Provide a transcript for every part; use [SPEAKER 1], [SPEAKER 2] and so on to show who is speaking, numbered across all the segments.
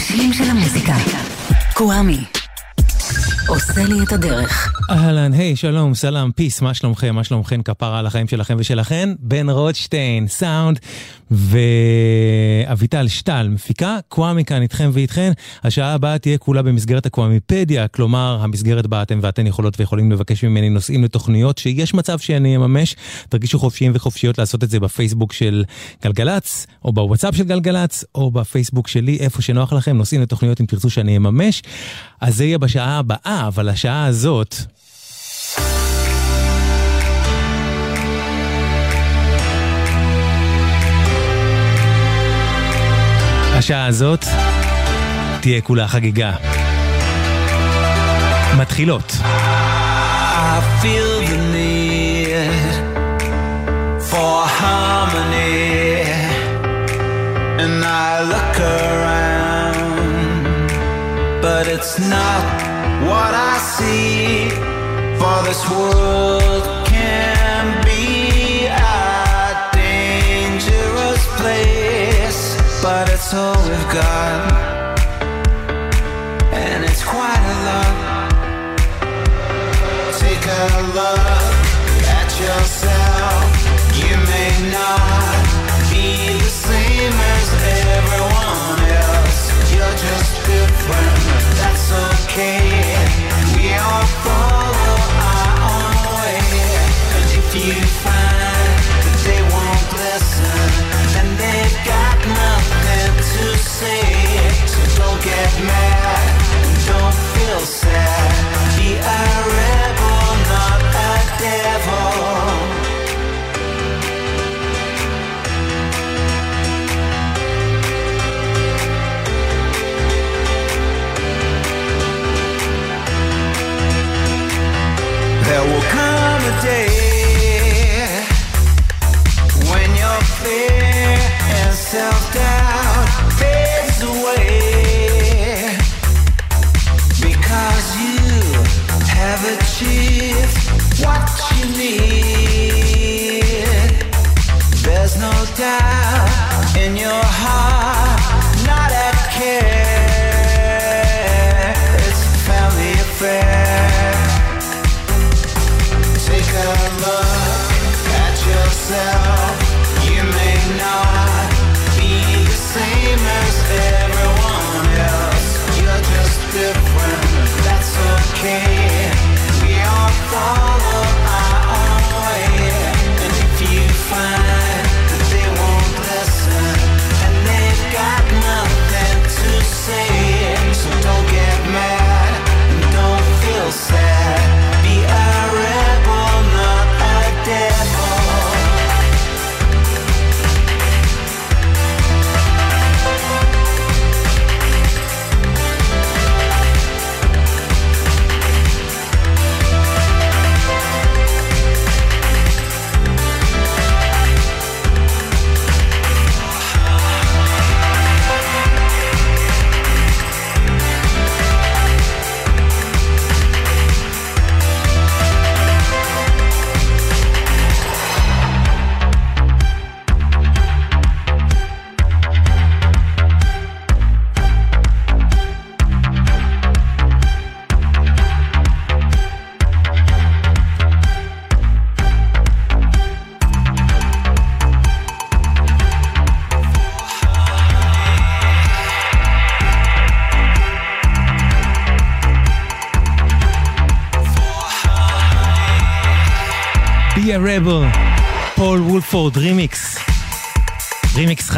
[SPEAKER 1] הראשיים של המוזיקה. קוואמי. עושה לי את הדרך.
[SPEAKER 2] אהלן, היי, שלום, סלאם, פיס, מה שלומכם? מה שלומכם? כפרה על החיים שלכם ושלכן? בן רוטשטיין, סאונד, ואביטל שטל, מפיקה, קוואמי כאן איתכם ואיתכן. השעה הבאה תהיה כולה במסגרת הקוואמיפדיה, כלומר, המסגרת בה אתם ואתן יכולות ויכולים לבקש ממני נושאים לתוכניות שיש מצב שאני אממש. תרגישו חופשיים וחופשיות לעשות את זה בפייסבוק של גלגלצ, או בוואטסאפ של גלגלצ, או בפייסבוק שלי, איפה שנוח לכם, נושאים לתוכניות אם תרצו שאני אממש. אז זה יהיה בשעה הבאה, אבל השעה הזאת... השעה הזאת תהיה כולה חגיגה. מתחילות. I feel the need for harmony and I look around but it's not what I see. For this world can be a dangerous place but it's all we've got. And it's quite a lot. Take a look at yourself. You may not be the same as everyone feel sad. Be a rebel not a devil in your heart, not a care. Different. That's okay. We all follow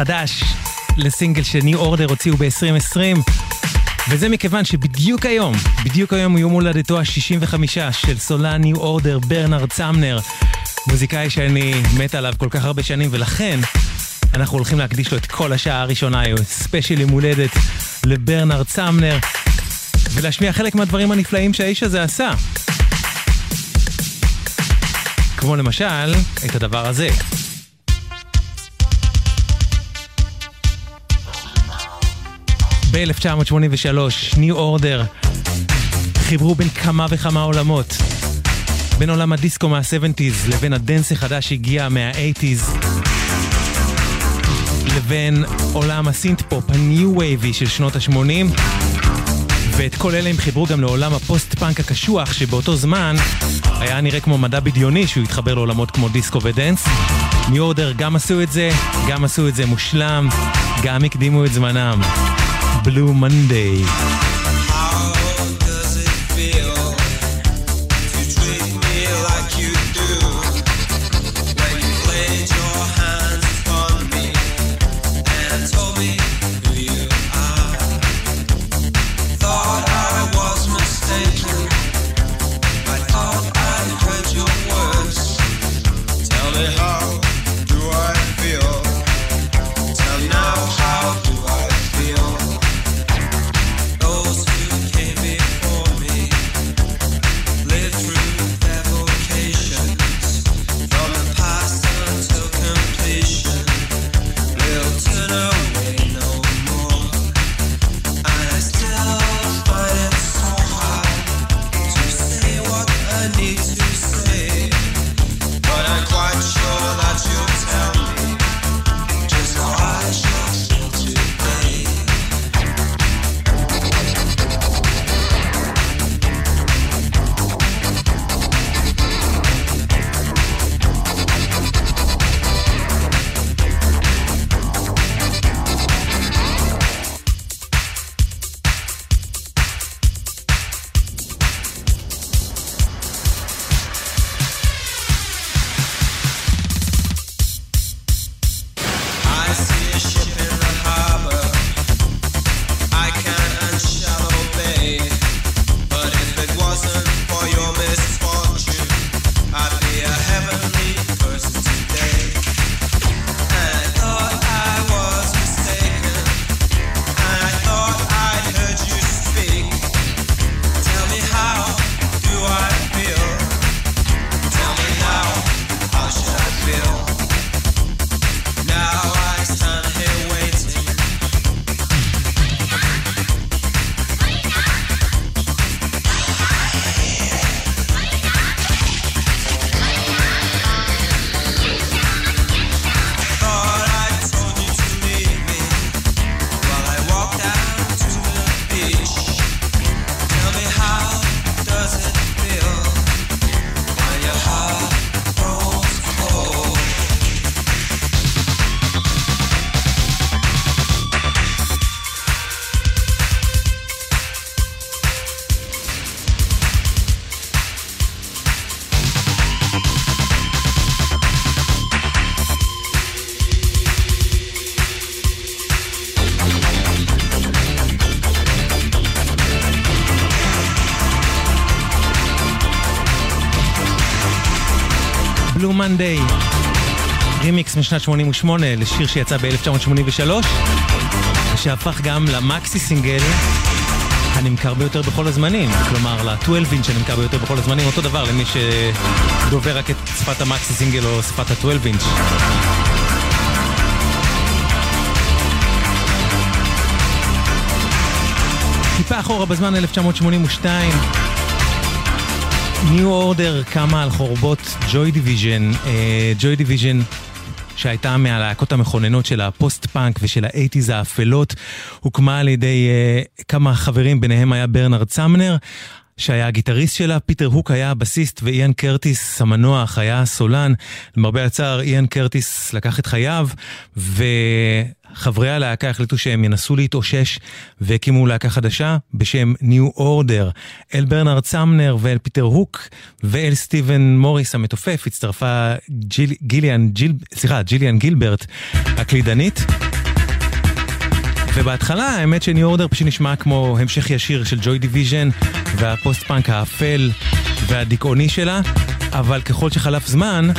[SPEAKER 2] חדש לסינגל שניו אורדר הוציאו ב-2020. וזה מכיוון שבדיוק היום, בדיוק היום הוא יום הולדתו ה-65 של סולן ניו אורדר ברנרד צמנר. מוזיקאי שאני מת עליו כל כך הרבה שנים, ולכן אנחנו הולכים להקדיש לו את כל השעה הראשונה, ספיישל יום הולדת לברנרד צמנר, ולהשמיע חלק מהדברים הנפלאים שהאיש הזה עשה. כמו למשל, את הדבר הזה. ב-1983, ניו אורדר חיברו בין כמה וכמה עולמות. בין עולם הדיסקו מה-70's לבין הדנס החדש שהגיע מה-80's.
[SPEAKER 3] לבין עולם הסינט-פופ הניו וייבי של שנות ה-80. ואת כל אלה הם חיברו גם לעולם הפוסט-פאנק הקשוח, שבאותו זמן היה נראה כמו מדע בדיוני שהוא התחבר לעולמות כמו דיסקו ודנס. ניו אורדר גם עשו את זה, גם עשו את זה מושלם, גם הקדימו את זמנם. Blue Monday. משנת 88 לשיר שיצא ב-1983, ושהפך גם למקסי סינגל הנמכר ביותר בכל הזמנים, כלומר ל-12 אינץ' הנמכר ביותר בכל הזמנים, אותו דבר למי שדובר רק את שפת המקסי סינגל או שפת ה-12 אינץ'. טיפה אחורה בזמן 1982 ניו אורדר קמה על חורבות ג'וי דיוויז'ן, ג'וי דיוויז'ן שהייתה מהלהקות המכוננות של הפוסט-פאנק ושל האייטיז האפלות, הוקמה על ידי uh, כמה חברים, ביניהם היה ברנרד סמנר. שהיה הגיטריסט שלה, פיטר הוק היה הבסיסט ואיאן קרטיס המנוח היה הסולן. למרבה הצער, איאן קרטיס לקח את חייו, ו... חברי הלהקה החליטו שהם ינסו להתאושש והקימו להקה חדשה בשם New Order. אל ברנרד סמנר ואל פיטר הוק ואל סטיבן מוריס המתופף הצטרפה ג'יל, גיליאן, ג'יל, סליחה, ג'יליאן גילברט הקלידנית. ובהתחלה האמת שניו אורדר פשוט נשמע כמו המשך ישיר של ג'וי דיוויז'ן והפוסט פאנק האפל והדיכאוני שלה, אבל ככל שחלף זמן,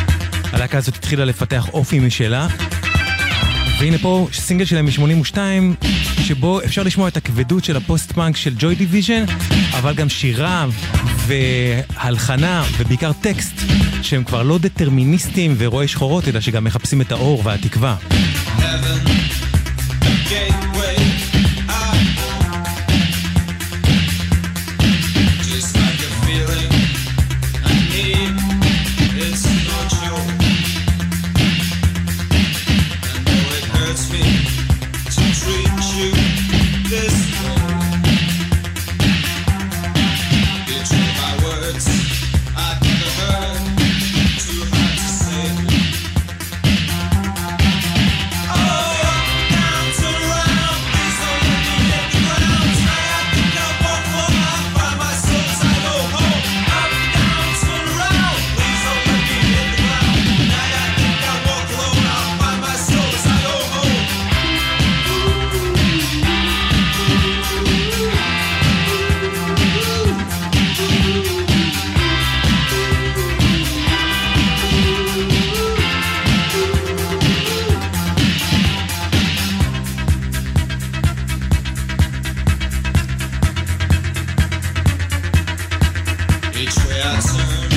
[SPEAKER 3] הלהקה הזאת התחילה לפתח אופי משלה, והנה פה סינגל שלהם מ-82, שבו אפשר לשמוע את הכבדות של הפוסט-פאנק של ג'וי דיוויז'ן, אבל גם שירה והלחנה ובעיקר טקסט, שהם כבר לא דטרמיניסטים ורואי שחורות, אלא שגם מחפשים את האור והתקווה. me
[SPEAKER 2] each way I turn.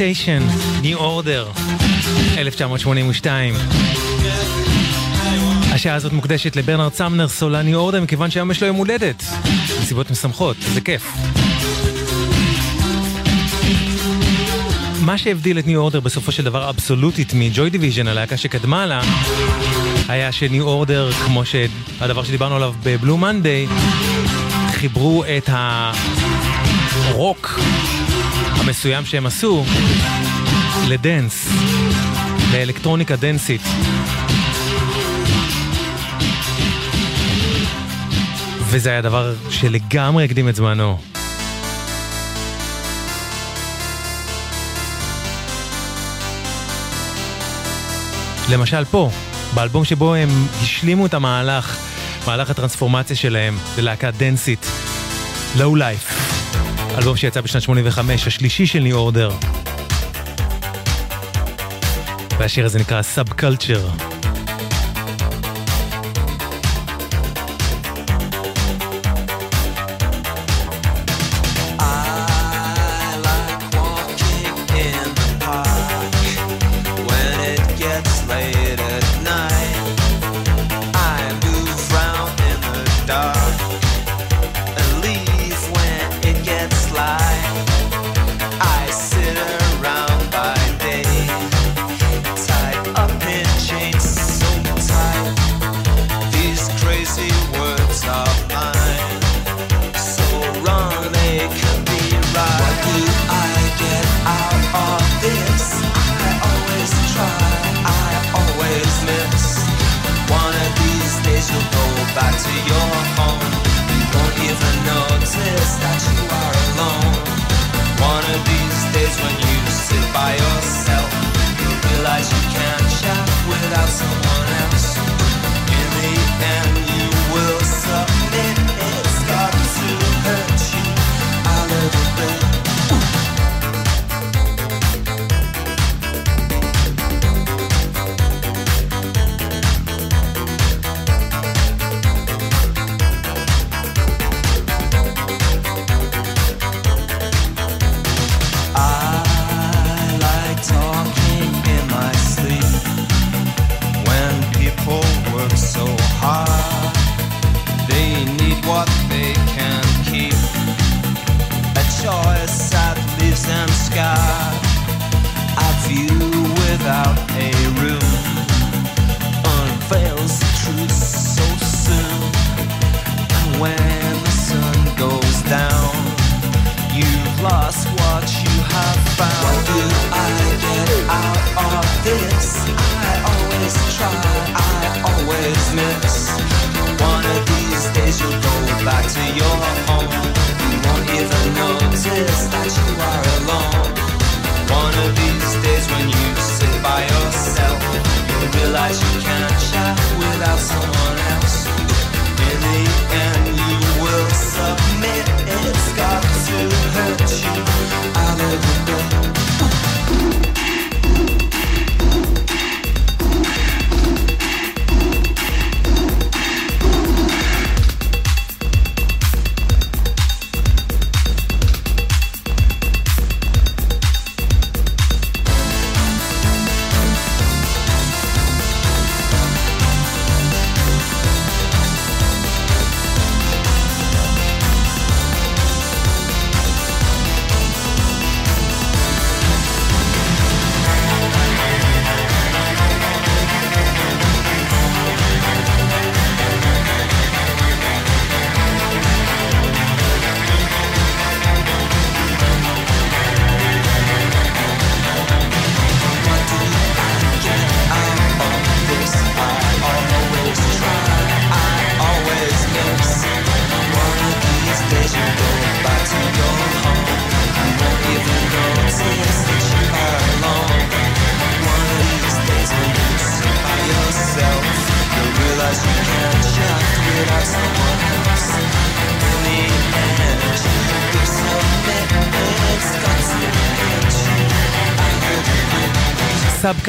[SPEAKER 2] Temptation, New Order, 1982. השעה הזאת מוקדשת לברנרד סמנר סולן ניו אורדר מכיוון שהיום יש לו יום הולדת. מסיבות משמחות, זה כיף. מה שהבדיל את ניו אורדר בסופו של דבר אבסולוטית מג'וי דיוויז'ן, הלהקה שקדמה לה, היה שניו אורדר, כמו שהדבר שדיברנו עליו ב Blue Monday, חיברו את הרוק המסוים שהם עשו לדנס, לאלקטרוניקה דנסית. וזה היה דבר שלגמרי הקדים את זמנו. למשל פה, באלבום שבו הם השלימו את המהלך, מהלך הטרנספורמציה שלהם ללהקה דנסית, לואו לייף, אלבום שיצא בשנת 85, השלישי של ניו אורדר. והשיר הזה נקרא סאב קלצ'ר.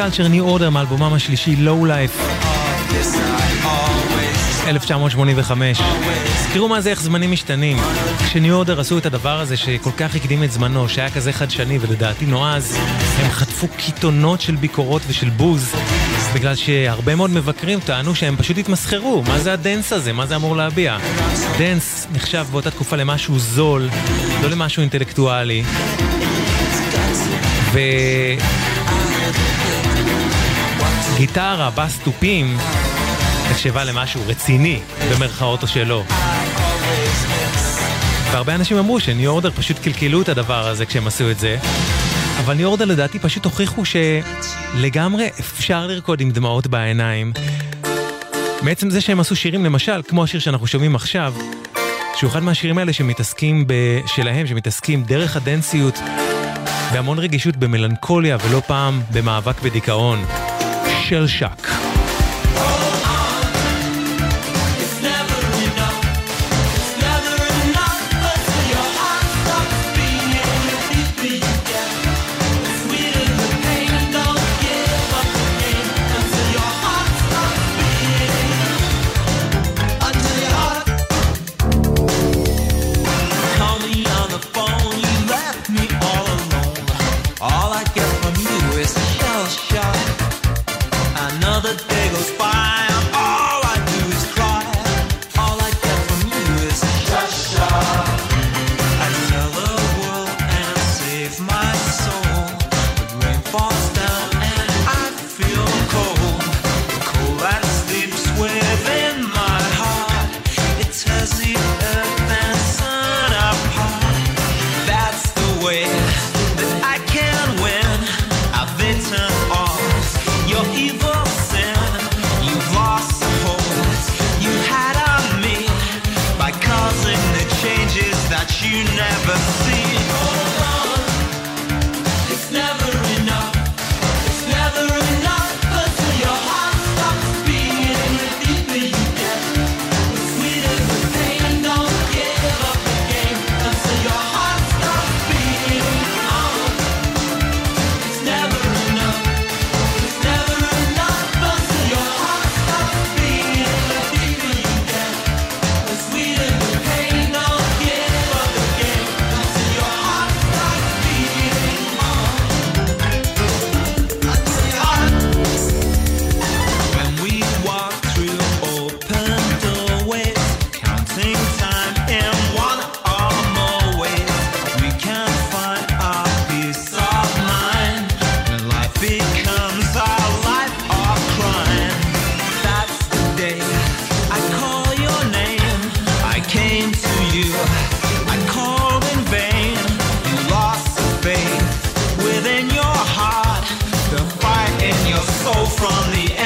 [SPEAKER 2] Culture ניו אורדר מאלבומם השלישי Low-Life. 1985. תראו מה זה, איך זמנים משתנים. כשניו אורדר עשו את הדבר הזה שכל כך הקדים את זמנו, שהיה כזה חדשני ולדעתי נועז, הם חטפו קיתונות של ביקורות ושל בוז, בגלל שהרבה מאוד מבקרים טענו שהם פשוט התמסחרו. מה זה הדנס הזה? מה זה אמור להביע? דנס נחשב באותה תקופה למשהו זול, לא למשהו אינטלקטואלי. ו... גיטרה, בס תופים, נחשבה למשהו רציני, במרכאות או שלא. והרבה אנשים אמרו שניו אורדר פשוט קלקלו את הדבר הזה כשהם עשו את זה. אבל ניו אורדר לדעתי פשוט הוכיחו שלגמרי אפשר לרקוד עם דמעות בעיניים. מעצם זה שהם עשו שירים למשל, כמו השיר שאנחנו שומעים עכשיו, שהוא אחד מהשירים האלה שמתעסקים בשלהם, שמתעסקים דרך הדנסיות בהמון רגישות במלנכוליה ולא פעם במאבק בדיכאון. של שק.
[SPEAKER 1] from the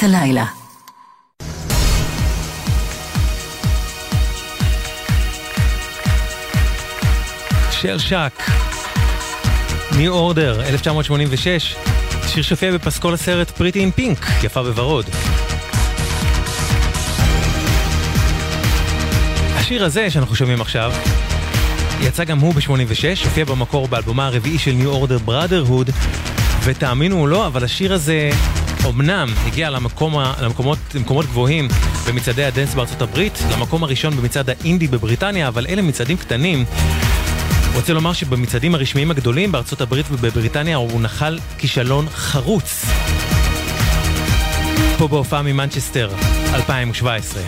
[SPEAKER 1] את הלילה.
[SPEAKER 3] של שק. ניו אורדר, 1986. שיר שופע בפסקול הסרט פריטי אין פינק, יפה בוורוד. השיר הזה שאנחנו שומעים עכשיו, יצא גם הוא ב-86, הופיע במקור באלבומה הרביעי של ניו אורדר בראדרהוד, ותאמינו או לא, אבל השיר הזה אמנם הגיע למקום, למקומות, למקומות גבוהים במצעדי הדנס בארצות הברית, למקום הראשון במצעד האינדי בבריטניה, אבל אלה מצעדים קטנים. רוצה לומר שבמצעדים הרשמיים הגדולים בארצות הברית ובבריטניה הוא נחל כישלון חרוץ. פה בהופעה ממנצ'סטר, 2017.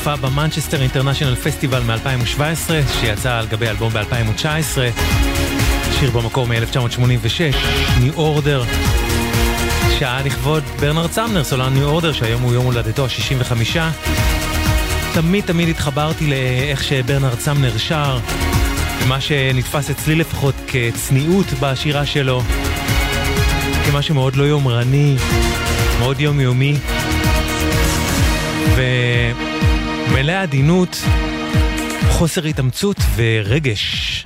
[SPEAKER 3] הופעה במנצ'סטר אינטרנשיונל פסטיבל מ-2017, שיצא על גבי אלבום ב-2019, שיר במקור מ-1986, New Order, שעה לכבוד ברנרד סמנר, סולן New Order, שהיום הוא יום הולדתו ה-65. תמיד תמיד התחברתי לאיך שברנרד סמנר שר, מה שנתפס אצלי לפחות כצניעות בשירה שלו, כמשהו מאוד לא יומרני, מאוד יומיומי. ומלא עדינות, חוסר התאמצות ורגש.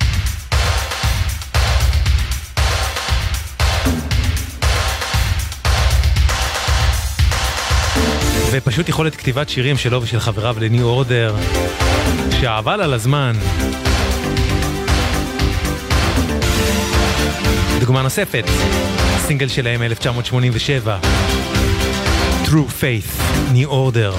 [SPEAKER 3] ופשוט יכולת כתיבת שירים שלו ושל חבריו לניו אורדר, שעבל על הזמן. דוגמה נוספת, סינגל שלהם מ-1987, True Faith, New Order.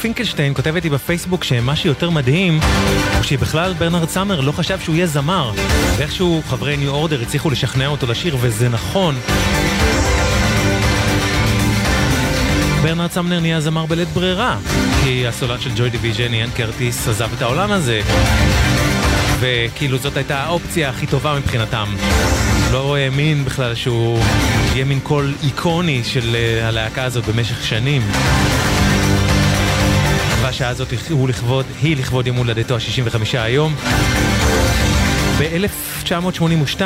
[SPEAKER 3] פינקלשטיין כותבת לי בפייסבוק שמה שיותר מדהים הוא שבכלל ברנרד סאמנר לא חשב שהוא יהיה זמר ואיכשהו חברי ניו אורדר הצליחו לשכנע אותו לשיר וזה נכון. ברנרד סמנר נהיה זמר בלית ברירה כי הסולן של ג'וי דיוויז'ן, איאן קרטיס, עזב את העולם הזה וכאילו זאת הייתה האופציה הכי טובה מבחינתם. לא האמין בכלל שהוא יהיה מין קול איקוני של אה, הלהקה הזאת במשך שנים והשעה הזאת הוא לכבוד, היא לכבוד יום הולדתו ה-65 היום. ב-1982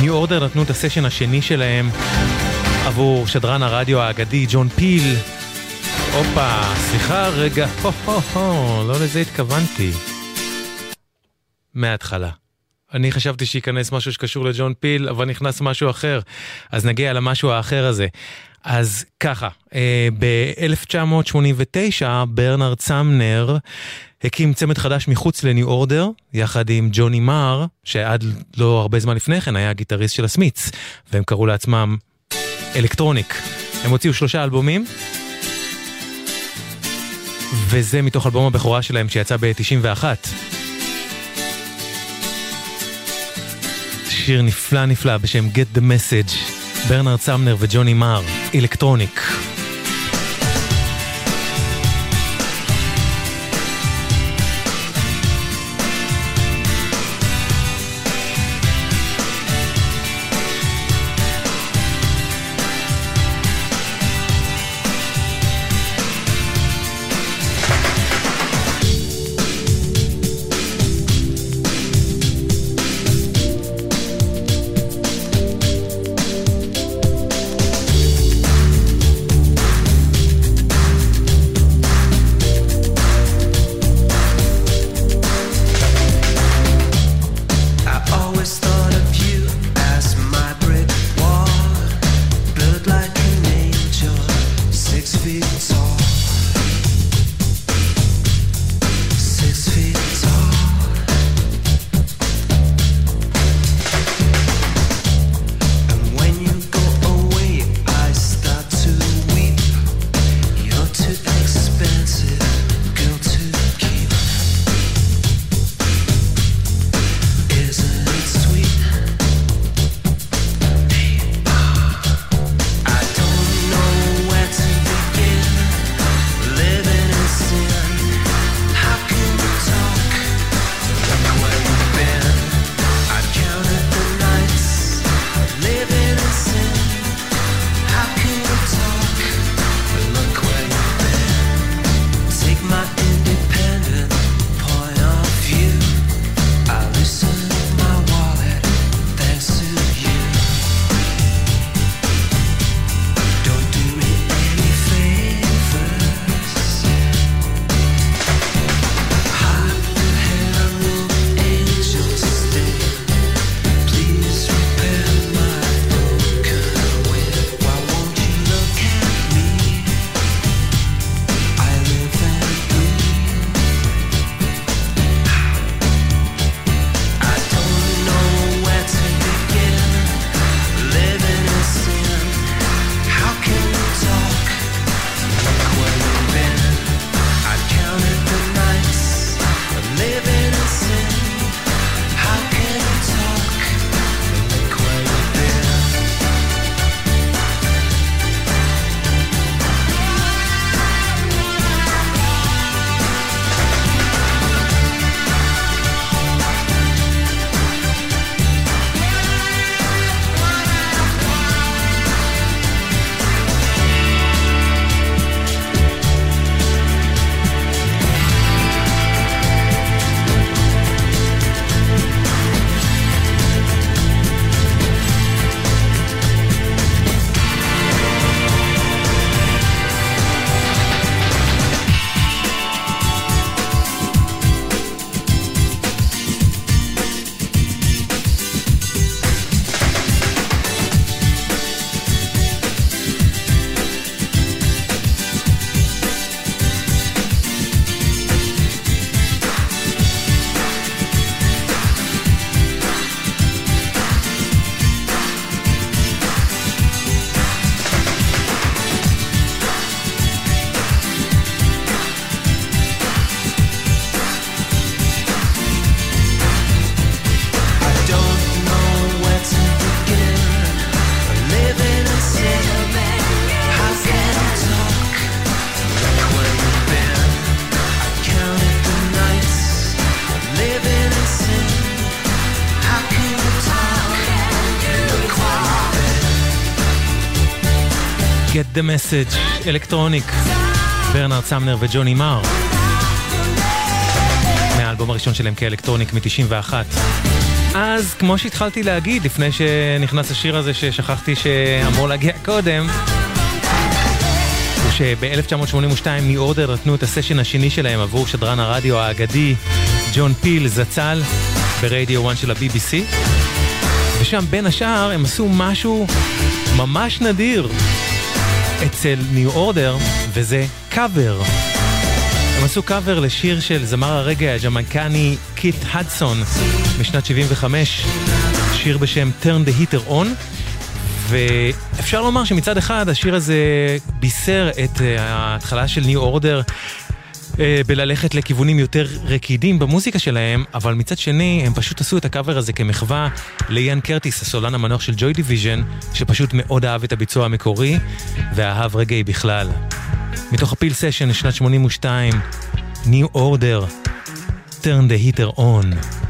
[SPEAKER 3] ניו אורדר נתנו את הסשן השני שלהם עבור שדרן הרדיו האגדי ג'ון פיל. הופה, סליחה רגע, הו הו הו, לא לזה התכוונתי. מההתחלה. אני חשבתי שייכנס משהו שקשור לג'ון פיל, אבל נכנס משהו אחר. אז נגיע למשהו האחר הזה. אז ככה, אה, ב-1989 ברנרד סמנר הקים צמד חדש מחוץ לניו אורדר, יחד עם ג'וני מר, שעד לא הרבה זמן לפני כן היה הגיטריסט של הסמיץ, והם קראו לעצמם אלקטרוניק. הם הוציאו שלושה אלבומים, וזה מתוך אלבום הבכורה שלהם שיצא ב-91. שיר נפלא נפלא בשם Get the Message. ברנרד סמנר וג'וני מר, אלקטרוניק. The message, אלקטרוניק, ברנרד סמנר וג'וני מר. מהאלבום הראשון שלהם כאלקטרוניק מ-91. אז כמו שהתחלתי להגיד לפני שנכנס השיר הזה ששכחתי שאמור להגיע קודם, הוא שב-1982 ניו אורדר נתנו את הסשן השני שלהם עבור שדרן הרדיו האגדי ג'ון פיל זצ"ל ברדיו 1 של ה-BBC ושם בין השאר הם עשו משהו ממש נדיר אצל ניו אורדר וזה קאבר. הם עשו קאבר לשיר של זמר הרגאיי הג'מייקני קית' הדסון משנת 75, שיר בשם Turn the Heater On, ואפשר לומר שמצד אחד השיר הזה בישר את אה, ההתחלה של ניו אורדר בללכת לכיוונים יותר רקידים במוזיקה שלהם, אבל מצד שני הם פשוט עשו את הקאבר הזה כמחווה לאיאן קרטיס, הסולן המנוח של ג'וי דיוויז'ן, שפשוט מאוד אהב את הביצוע המקורי, ואהב רגאיי בכלל. מתוך ה Peel Session לשנת 82, New Order, Turn the Heater On.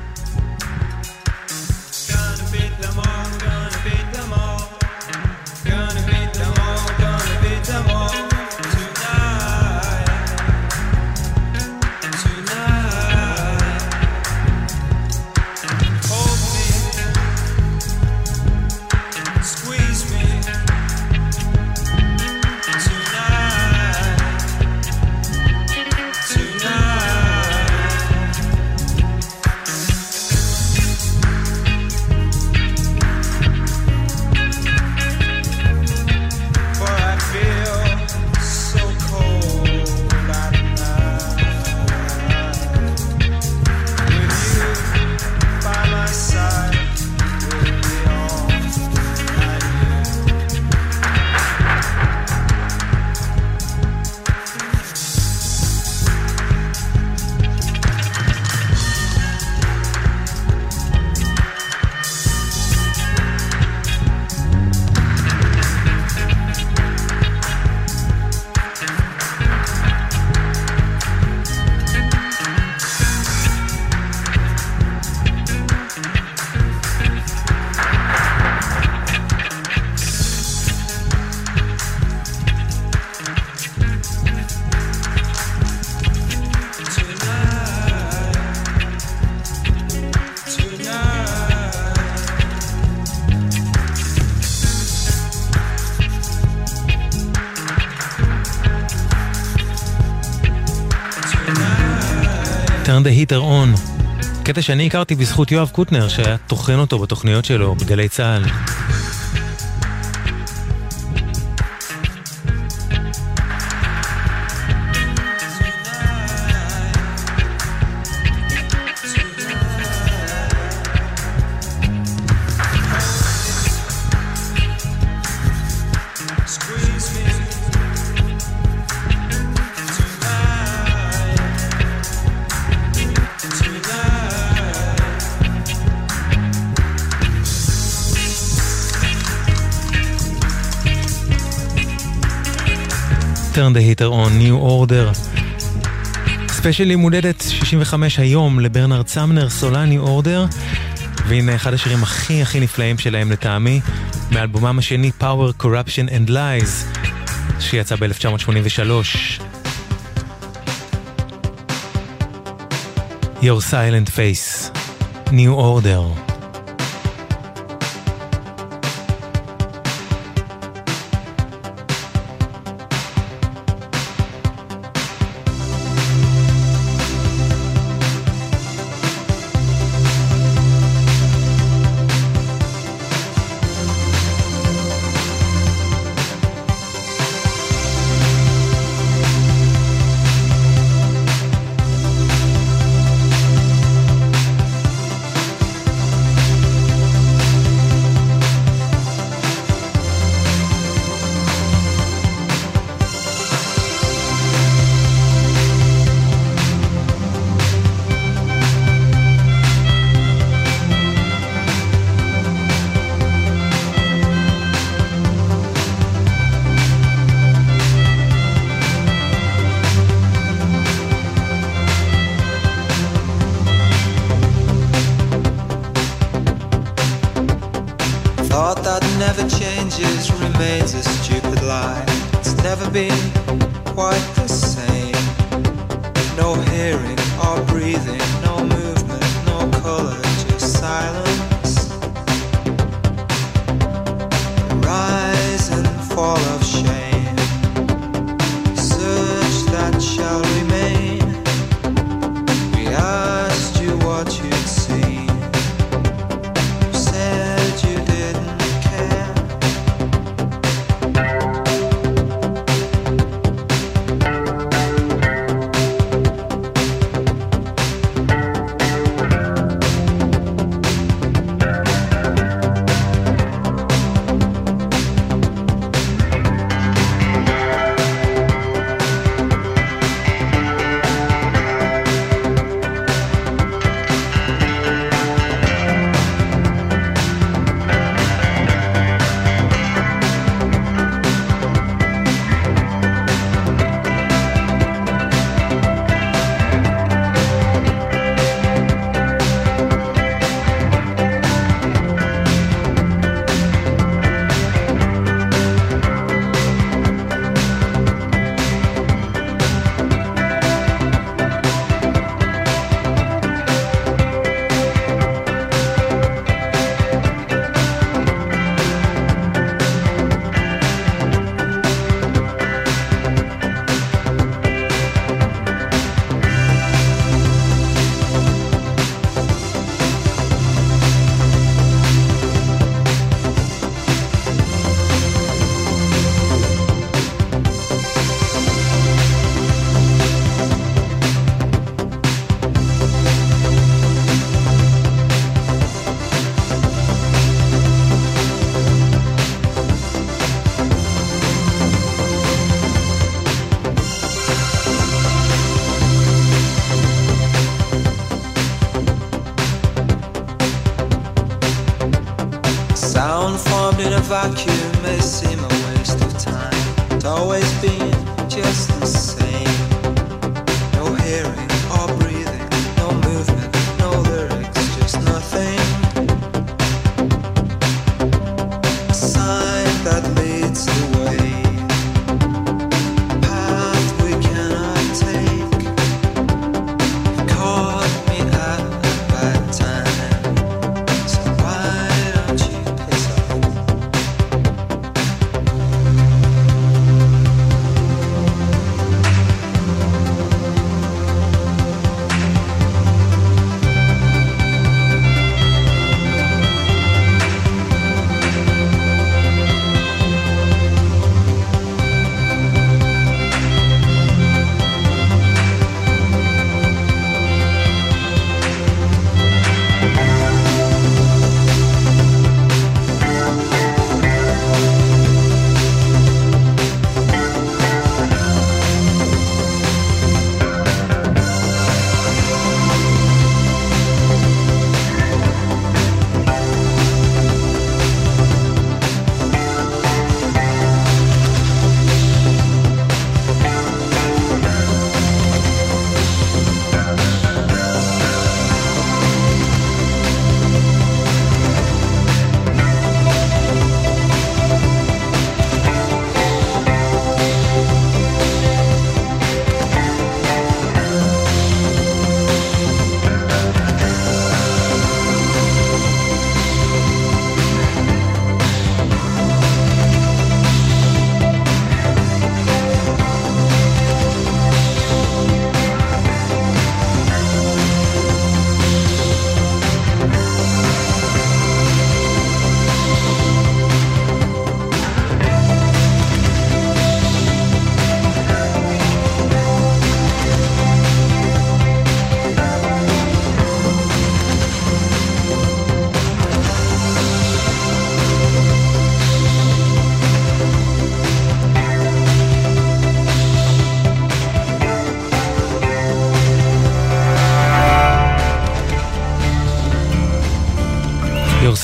[SPEAKER 3] Heater On. קטע שאני הכרתי בזכות יואב קוטנר, שהיה טוחן אותו בתוכניות שלו בגלי צה"ל. Turn the Heater on, New Order. ספיישל יום הולדת 65 היום לברנרד סמנר, סולן New Order. והנה אחד השירים הכי הכי נפלאים שלהם לטעמי, מאלבומם השני Power, Corruption and Lies, שיצא ב-1983. Your Silent Face, New Order.
[SPEAKER 2] Vacuum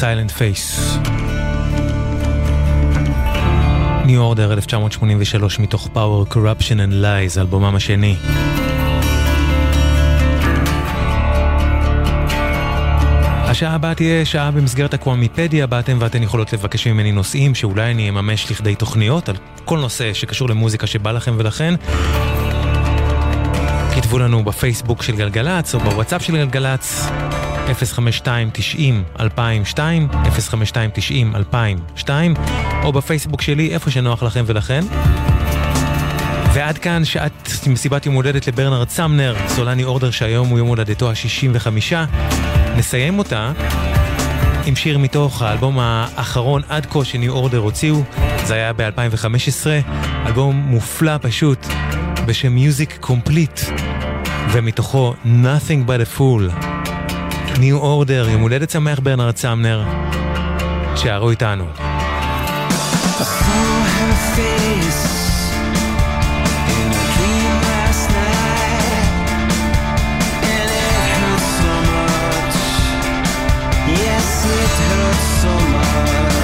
[SPEAKER 3] Silent Face. New Order 1983 מתוך Power, Corruption and Lies, אלבומם השני.
[SPEAKER 2] השעה הבאה תהיה שעה במסגרת הקוואמיפדיה, בה אתם ואתן יכולות לבקש ממני נושאים שאולי אני אממש לכדי תוכניות על כל נושא שקשור למוזיקה שבא לכם ולכן. כתבו לנו בפייסבוק של גלגלצ או בוואטסאפ של גלגלצ 052-90-2002, 052-90-2002, או בפייסבוק שלי, איפה שנוח לכם ולכן. ועד כאן שעת מסיבת יום הולדת לברנרד סמנר, סולני אורדר שהיום הוא יום הולדתו ה-65. נסיים אותה עם שיר מתוך האלבום האחרון עד כה שניו אורדר הוציאו, זה היה ב-2015, אלבום מופלא פשוט בשם Music Complete, ומתוכו Nothing but a Fool. ניו אורדר, יום הולדת שמח ברנרד סמנר, שערו איתנו. break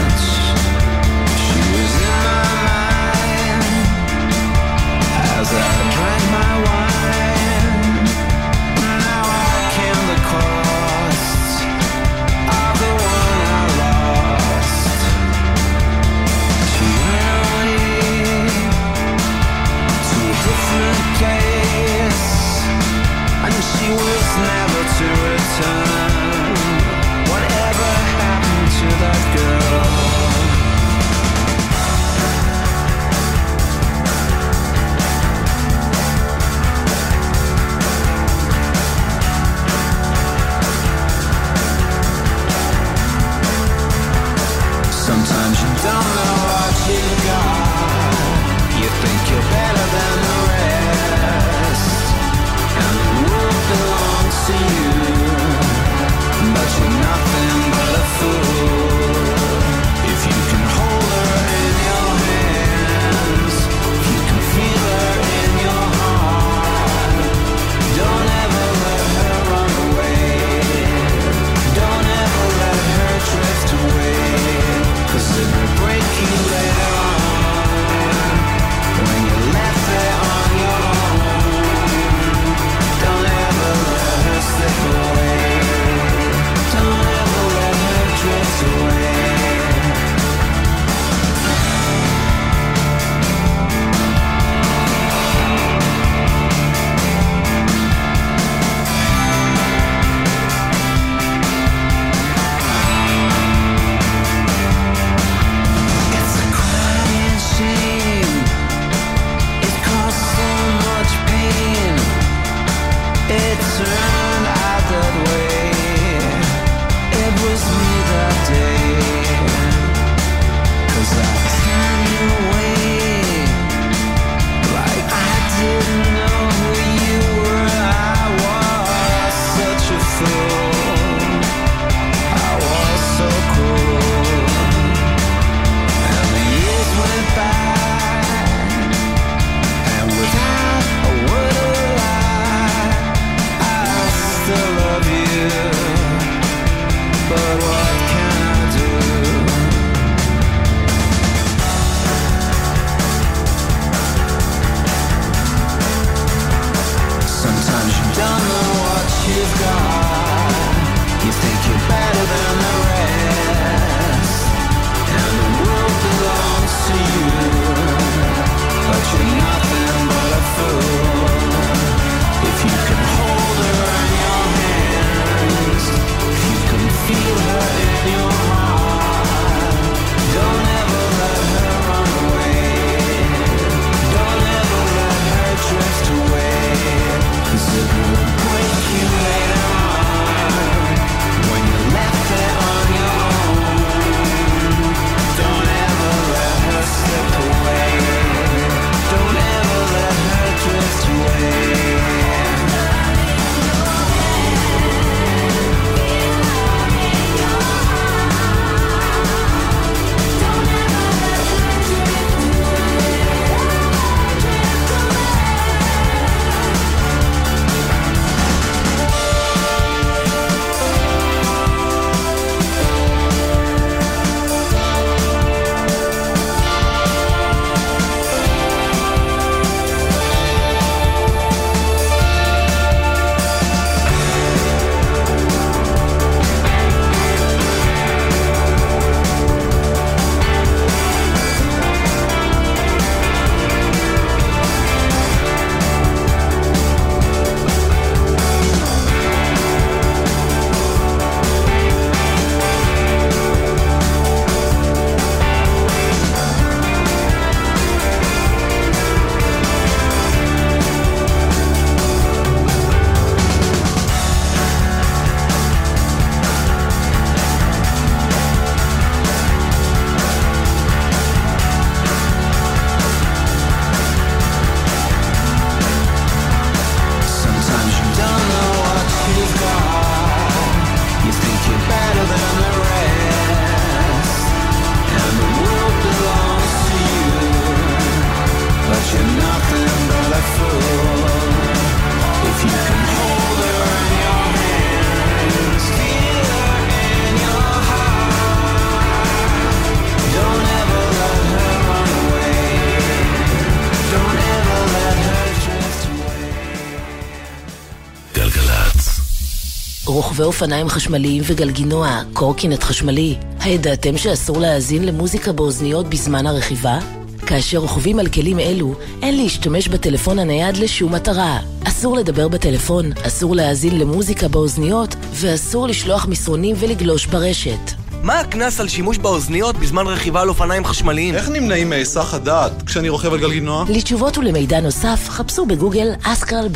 [SPEAKER 4] רוכבי אופניים חשמליים וגלגינוע, קורקינט חשמלי, הידעתם שאסור להאזין למוזיקה באוזניות בזמן הרכיבה? כאשר רוכבים על כלים אלו, אין להשתמש בטלפון הנייד לשום מטרה. אסור לדבר בטלפון, אסור להאזין למוזיקה באוזניות, ואסור לשלוח מסרונים ולגלוש ברשת.
[SPEAKER 5] מה הקנס על שימוש באוזניות בזמן רכיבה על אופניים חשמליים?
[SPEAKER 6] איך נמנעים מהיסח הדעת כשאני רוכב על גלגינוע?
[SPEAKER 4] לתשובות ולמידע נוסף, חפשו בגוגל אסקר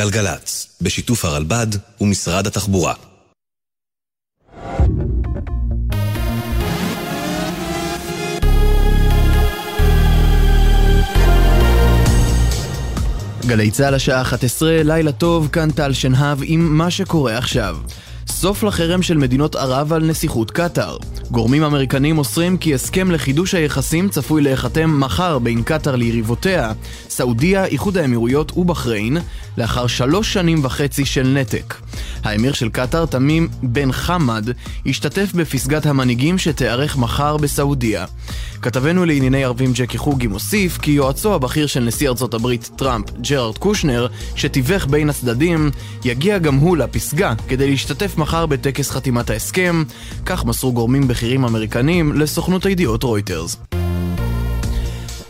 [SPEAKER 7] גלגלצ.
[SPEAKER 8] בשיתוף הרלב"ד ומשרד התחבורה.
[SPEAKER 9] גלי צה"ל השעה 11, לילה טוב, כאן טל שנהב עם מה שקורה עכשיו. סוף לחרם של מדינות ערב על נסיכות קטאר. גורמים אמריקנים מוסרים כי הסכם לחידוש היחסים צפוי להיחתם מחר בין קטאר ליריבותיה, סעודיה, איחוד האמירויות ובחריין, לאחר שלוש שנים וחצי של נתק. האמיר של קטאר, תמים בן חמד, השתתף בפסגת המנהיגים שתיערך מחר בסעודיה. כתבנו לענייני ערבים ג'קי חוגי מוסיף כי יועצו הבכיר של נשיא ארצות הברית טראמפ, ג'ארד קושנר, שתיווך בין הצדדים, יגיע גם הוא לפסגה כדי להשתתף מחר בטקס חתימת ההסכם, כך מסרו גורמים בכירים אמריקנים לסוכנות הידיעות רויטרס.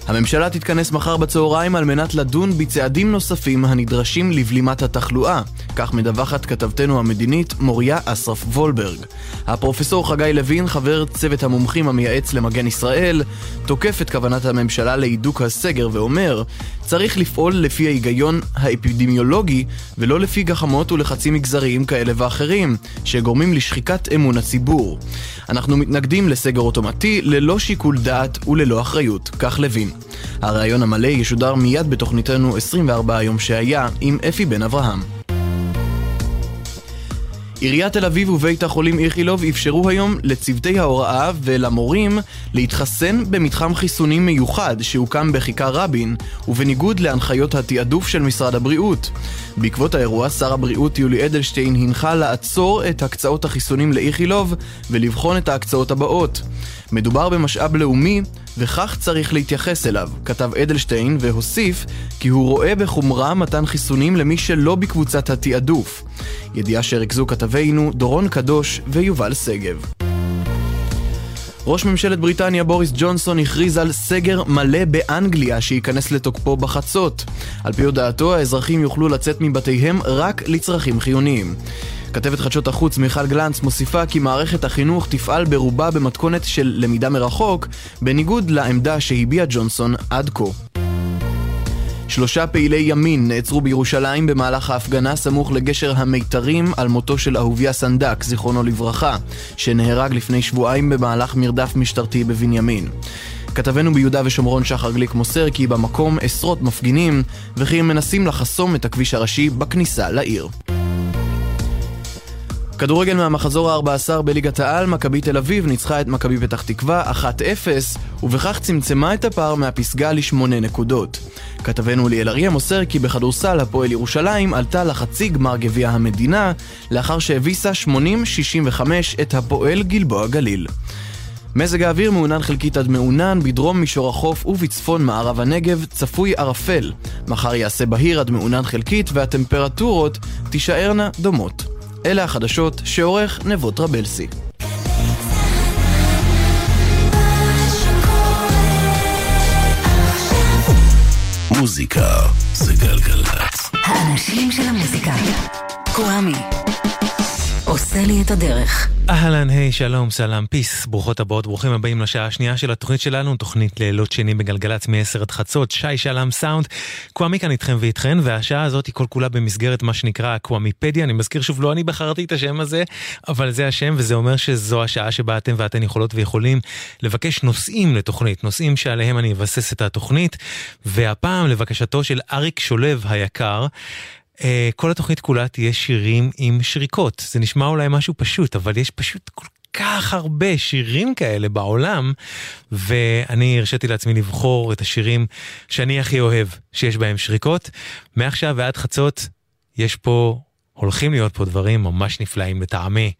[SPEAKER 9] הממשלה תתכנס מחר בצהריים על מנת לדון בצעדים נוספים הנדרשים לבלימת התחלואה, כך מדווחת כתבתנו המדינית מוריה אסרף וולברג. הפרופסור חגי לוין, חבר צוות המומחים המייעץ למגן ישראל, תוקף את כוונת הממשלה להידוק הסגר ואומר, צריך לפעול לפי ההיגיון האפידמיולוגי ולא לפי גחמות ולחצים מגזריים כאלה ואחרים, שגורמים לשחיקת אמון הציבור. אנחנו מתנגדים לסגר אוטומטי ללא שיקול דעת וללא אחריות, כך לוין. הריאיון המלא ישודר מיד בתוכניתנו 24 היום שהיה עם אפי בן אברהם. עיריית תל אביב ובית החולים איכילוב אפשרו היום לצוותי ההוראה ולמורים להתחסן במתחם חיסונים מיוחד שהוקם בכיכר רבין, ובניגוד להנחיות התעדוף של משרד הבריאות. בעקבות האירוע, שר הבריאות יולי אדלשטיין הנחה לעצור את הקצאות החיסונים לאיכילוב ולבחון את ההקצאות הבאות. מדובר במשאב לאומי, וכך צריך להתייחס אליו, כתב אדלשטיין, והוסיף כי הוא רואה בחומרה מתן חיסונים למי שלא בקבוצת התעדוף. ידיעה שריכזו כתבינו דורון קדוש ויובל שגב. ראש ממשלת בריטניה בוריס ג'ונסון הכריז על סגר מלא באנגליה שייכנס לתוקפו בחצות. על פי הודעתו, האזרחים יוכלו לצאת מבתיהם רק לצרכים חיוניים. כתבת חדשות החוץ מיכל גלנץ מוסיפה כי מערכת החינוך תפעל ברובה במתכונת של למידה מרחוק, בניגוד לעמדה שהביע ג'ונסון עד כה. שלושה פעילי ימין נעצרו בירושלים במהלך ההפגנה סמוך לגשר המיתרים על מותו של אהוביה סנדק, זיכרונו לברכה, שנהרג לפני שבועיים במהלך מרדף משטרתי בבנימין. כתבנו ביהודה ושומרון שחר גליק מוסר כי במקום עשרות מפגינים וכי הם מנסים לחסום את הכביש הראשי בכניסה לעיר. כדורגל מהמחזור ה-14 בליגת העל, מכבי תל אביב ניצחה את מכבי פתח תקווה 1-0, ובכך צמצמה את הפער מהפסגה לשמונה נקודות. כתבנו ליאל אריה מוסר כי בכדורסל הפועל ירושלים עלתה לחצי גמר גביע המדינה, לאחר שהביסה 80-65 את הפועל גלבוע גליל. מזג האוויר מעונן חלקית עד מעונן, בדרום מישור החוף ובצפון מערב הנגב צפוי ערפל. מחר יעשה בהיר עד מעונן חלקית והטמפרטורות תישארנה דומות. אלה החדשות שעורך נבות רבלסי.
[SPEAKER 7] מוזיקה זה גלגלצ.
[SPEAKER 1] האנשים של המוזיקה. קוואמי. עושה לי את הדרך.
[SPEAKER 3] אהלן, היי, שלום, סלאם, פיס, ברוכות הבאות, ברוכים הבאים לשעה השנייה של התוכנית שלנו, תוכנית לילות שני בגלגלצ מ-10 עד חצות, שי שלם סאונד, קוואמי כאן איתכם ואיתכן, והשעה הזאת היא כל כולה במסגרת מה שנקרא קוואמיפדיה, אני מזכיר שוב, לא אני בחרתי את השם הזה, אבל זה השם, וזה אומר שזו השעה שבה אתם ואתן יכולות ויכולים לבקש נושאים לתוכנית, נושאים שעליהם אני אבסס את התוכנית, והפעם לבקשתו של אריק שולב היקר, כל התוכנית כולה תהיה שירים עם שריקות. זה נשמע אולי משהו פשוט, אבל יש פשוט כל כך הרבה שירים כאלה בעולם, ואני הרשיתי לעצמי לבחור את השירים שאני הכי אוהב שיש בהם שריקות. מעכשיו ועד חצות יש פה, הולכים להיות פה דברים ממש נפלאים לטעמי.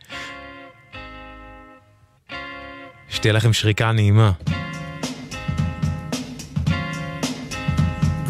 [SPEAKER 3] שתהיה לכם שריקה נעימה.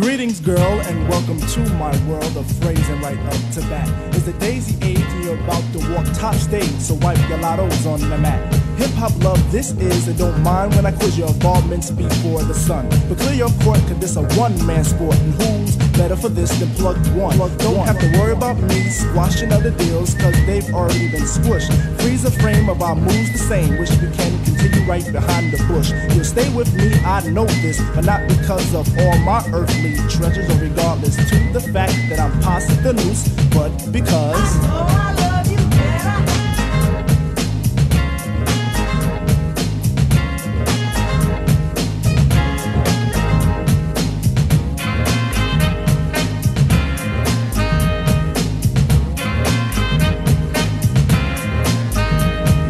[SPEAKER 10] Greetings, girl, and welcome to my world of phrasing right up to bat. It's the daisy age, and you're about to walk top stage, so wipe your lottos on the mat. Hip hop love, this is, and don't mind when I quiz your involvements before the sun. But clear your court, cause this a one man sport, and who's better for this than plugged one? Plugged don't have to worry about me squashing other deals, cause they've already been squished. Freeze a frame of our moves the same, wish we can continue right behind the bush. You'll stay with me, I know this, but not because of all my earthly treasures, or regardless to the fact that I'm past the noose, but because.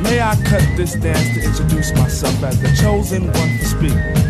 [SPEAKER 10] May I cut this dance to introduce myself as the chosen one to speak?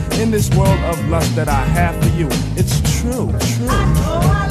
[SPEAKER 10] In this world of lust that I have for you, it's true, true.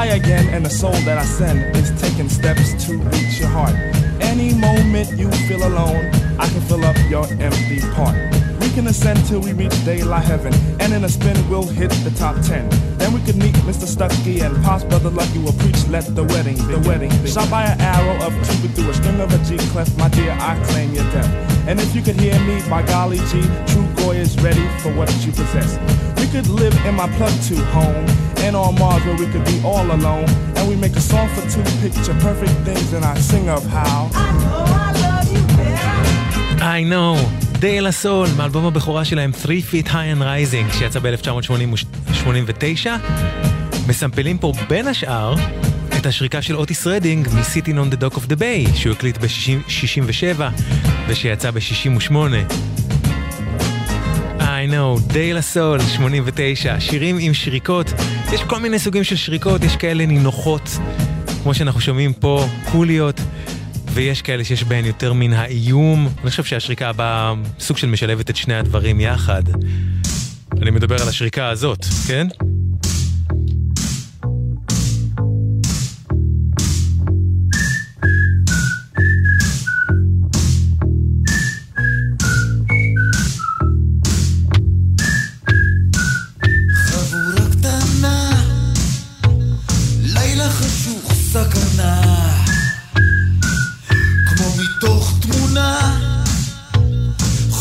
[SPEAKER 10] I again, and the soul that I send is taking steps to reach your heart. Any moment you feel alone, I can fill up your empty part. We can ascend till we reach daylight heaven, and in a spin we'll hit the top ten. Then we could meet Mr. Stucky and Pops Brother Lucky will preach. Let the wedding, the wedding, shot by an arrow of Cupid through a string of a G clef. My dear, I claim your death. And if you could hear me, by golly G, True Goy is ready for what you possess. We could live in my plug to home, and on Mars where we could be all alone. And we make a song for two picture perfect things, and I sing of how.
[SPEAKER 3] Eye Know, די לה סול, מאלבום הבכורה שלהם 3 Feet High and Rising, שיצא ב-1989. מסמפלים פה בין השאר את השריקה של אוטיס רדינג מ-Sitting on the Dock of the Bay, שהוא הקליט ב-67 ושיצא ב-68. Eye Know, די לה סול, 89, שירים עם שריקות. יש כל מיני סוגים של שריקות, יש כאלה נינוחות, כמו שאנחנו שומעים פה, קוליות. ויש כאלה שיש בהן יותר מן האיום. אני חושב שהשריקה הבאה סוג של משלבת את שני הדברים יחד. אני מדבר על השריקה הזאת, כן?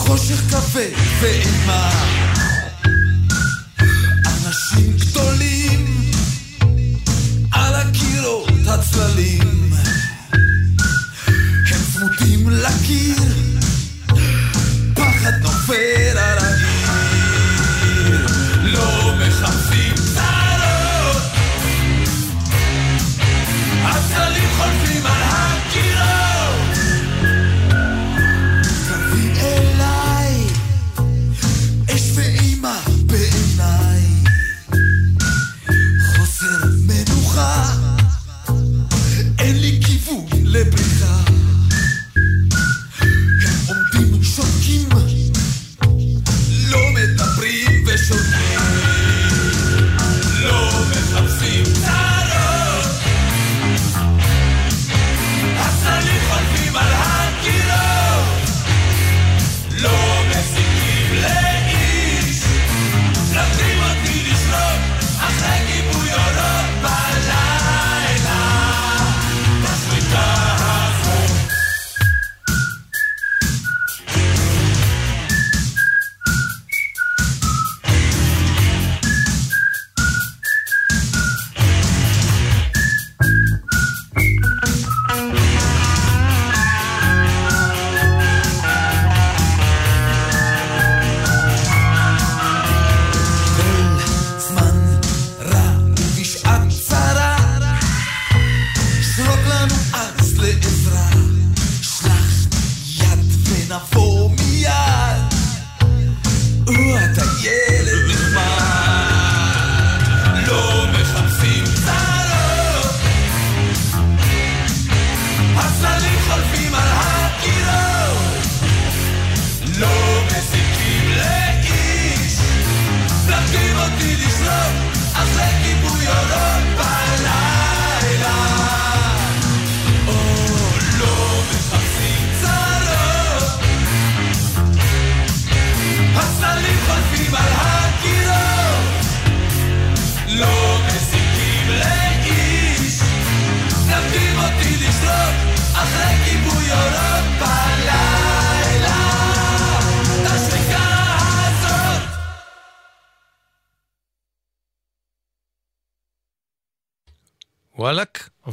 [SPEAKER 11] חושך כבד ואימה.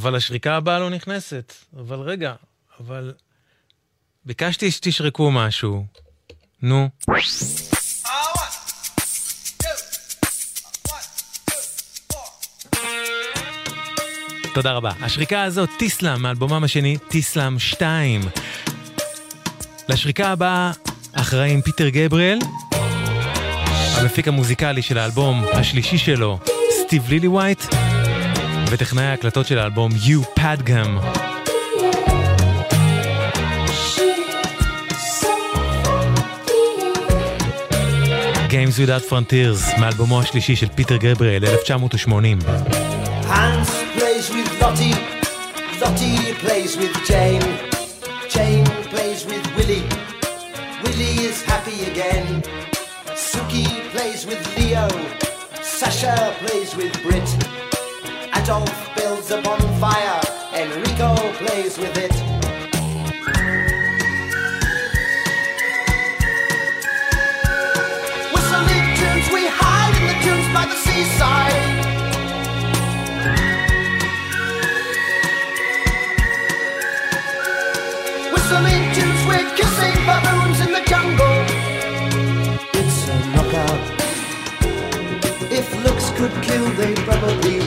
[SPEAKER 3] אבל השריקה הבאה לא נכנסת. אבל רגע, אבל... ביקשתי שתשרקו משהו. נו. תודה רבה. השריקה הזאת, טיסלאם, מאלבומם השני, טיסלאם 2. לשריקה הבאה אחראים פיטר גבריאל, המפיק המוזיקלי של האלבום השלישי שלו, סטיב לילי ווייט, וטכנאי ההקלטות של האלבום You Padgam. Games Without Frontiers, מאלבומו השלישי של פיטר גבריאל, 1980.
[SPEAKER 12] Hans plays with Lottie, Lottie plays with Jane, Jane plays with Willie, Willie is happy again. Suki plays with Leo, Sasha plays with Brit, Adolf builds a bonfire, Enrico plays with it. Whistling tunes, we hide in the tunes by the seaside. Whistling tunes, we're kissing baboons in the jungle. It's a knockout. If looks could kill, they probably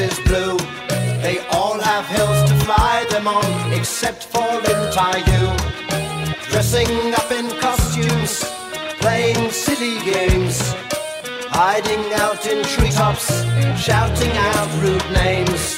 [SPEAKER 12] Is blue. They all have hills to fly them on, except for Lin Taiyu. Dressing up in costumes, playing silly games, hiding out in treetops, shouting out rude names.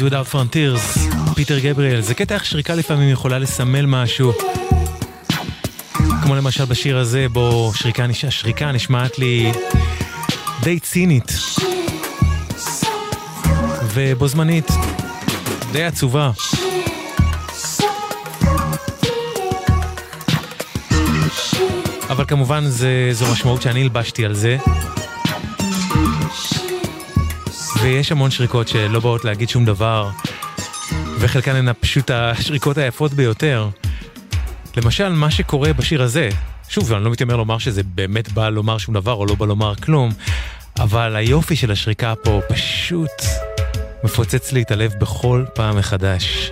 [SPEAKER 3] Games Without Frontiers, פיטר גבריאל. זה קטע איך שריקה לפעמים יכולה לסמל משהו. כמו למשל בשיר הזה, בו שריקה, נש... השריקה נשמעת לי די צינית. ובו זמנית, די עצובה. אבל כמובן זה, זו משמעות שאני הלבשתי על זה. ויש המון שריקות שלא באות להגיד שום דבר, וחלקן הן פשוט השריקות היפות ביותר.
[SPEAKER 13] למשל, מה שקורה בשיר הזה, שוב, אני לא מתיימר לומר שזה באמת בא לומר שום דבר או לא בא לומר כלום, אבל היופי של השריקה פה פשוט מפוצץ לי את הלב בכל פעם מחדש.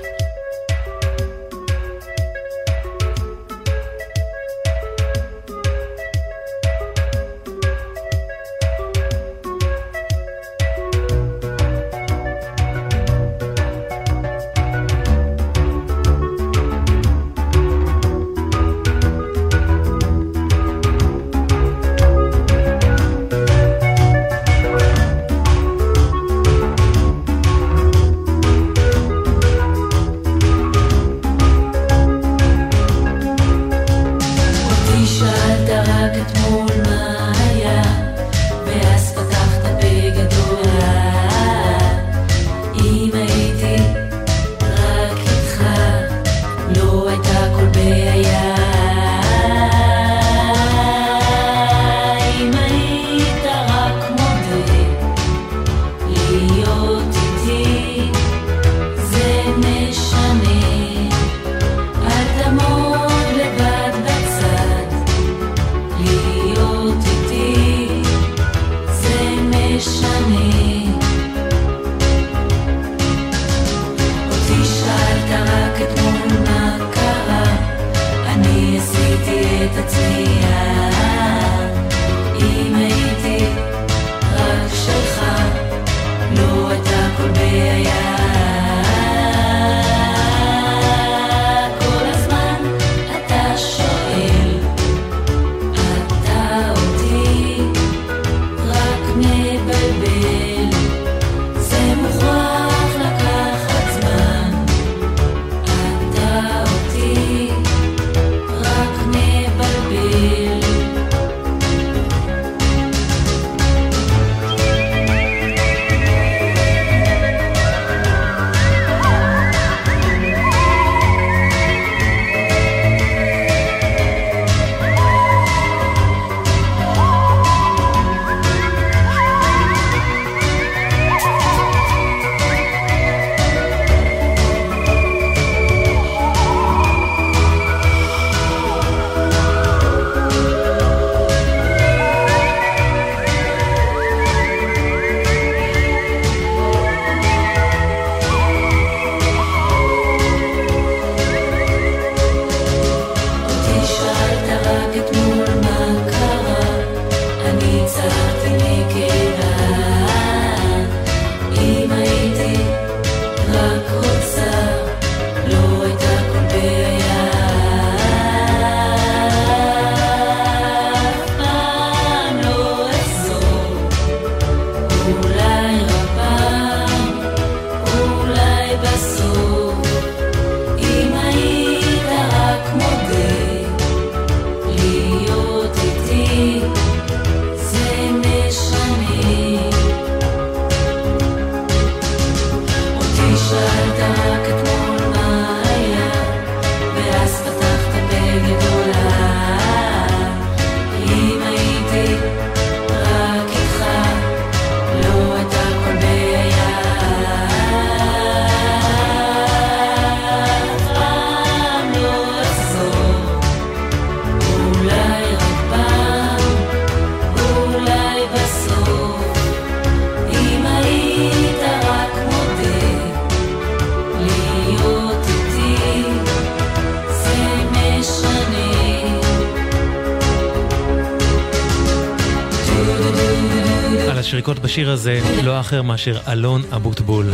[SPEAKER 13] השריקות בשיר הזה לא אחר מאשר אלון אבוטבול.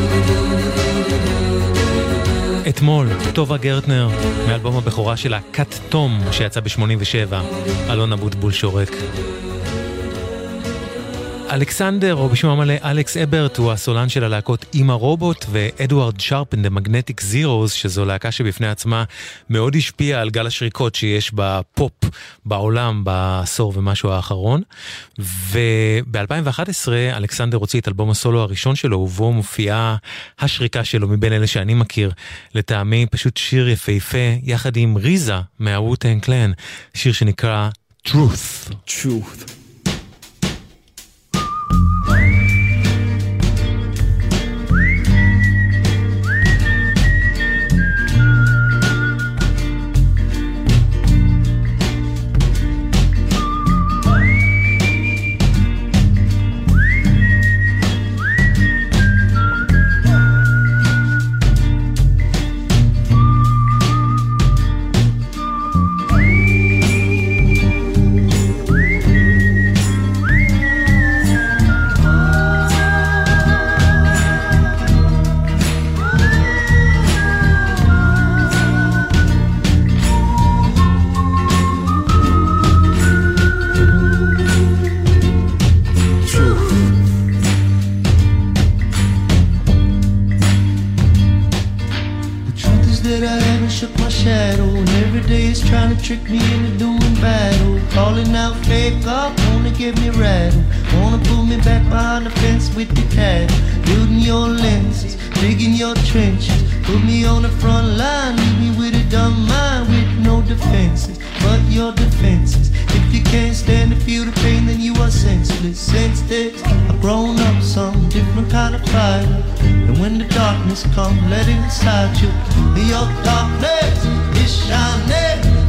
[SPEAKER 13] אתמול, טובה גרטנר, מאלבום הבכורה שלה, כתום, שיצא ב-87, אלון אבוטבול שורק. אלכסנדר, או בשמו המלא אלכס אברט, הוא הסולן של הלהקות אימא רובוט, ואדוארד שארפ and the Magnetic Zeros, שזו להקה שבפני עצמה מאוד השפיעה על גל השריקות שיש בפופ בעולם בעשור ומשהו האחרון. וב-2011 אלכסנדר הוציא את אלבום הסולו הראשון שלו, ובו מופיעה השריקה שלו מבין אלה שאני מכיר. לטעמי פשוט שיר יפהפה, יחד עם ריזה מהווטן קלן, שיר שנקרא Truth.
[SPEAKER 14] Truth.
[SPEAKER 15] Me into doing battle. Calling out fake up, wanna get me rattled. Wanna pull me back behind the fence with the cat. Building your lenses, digging your trenches. Put me on the front line, leave me with a dumb mind with no defenses. But your defenses. If you can't stand to feel the pain, then you are senseless. Since this, I've grown up some different kind of fighter. And when the darkness comes, let it inside you. Your darkness is shining.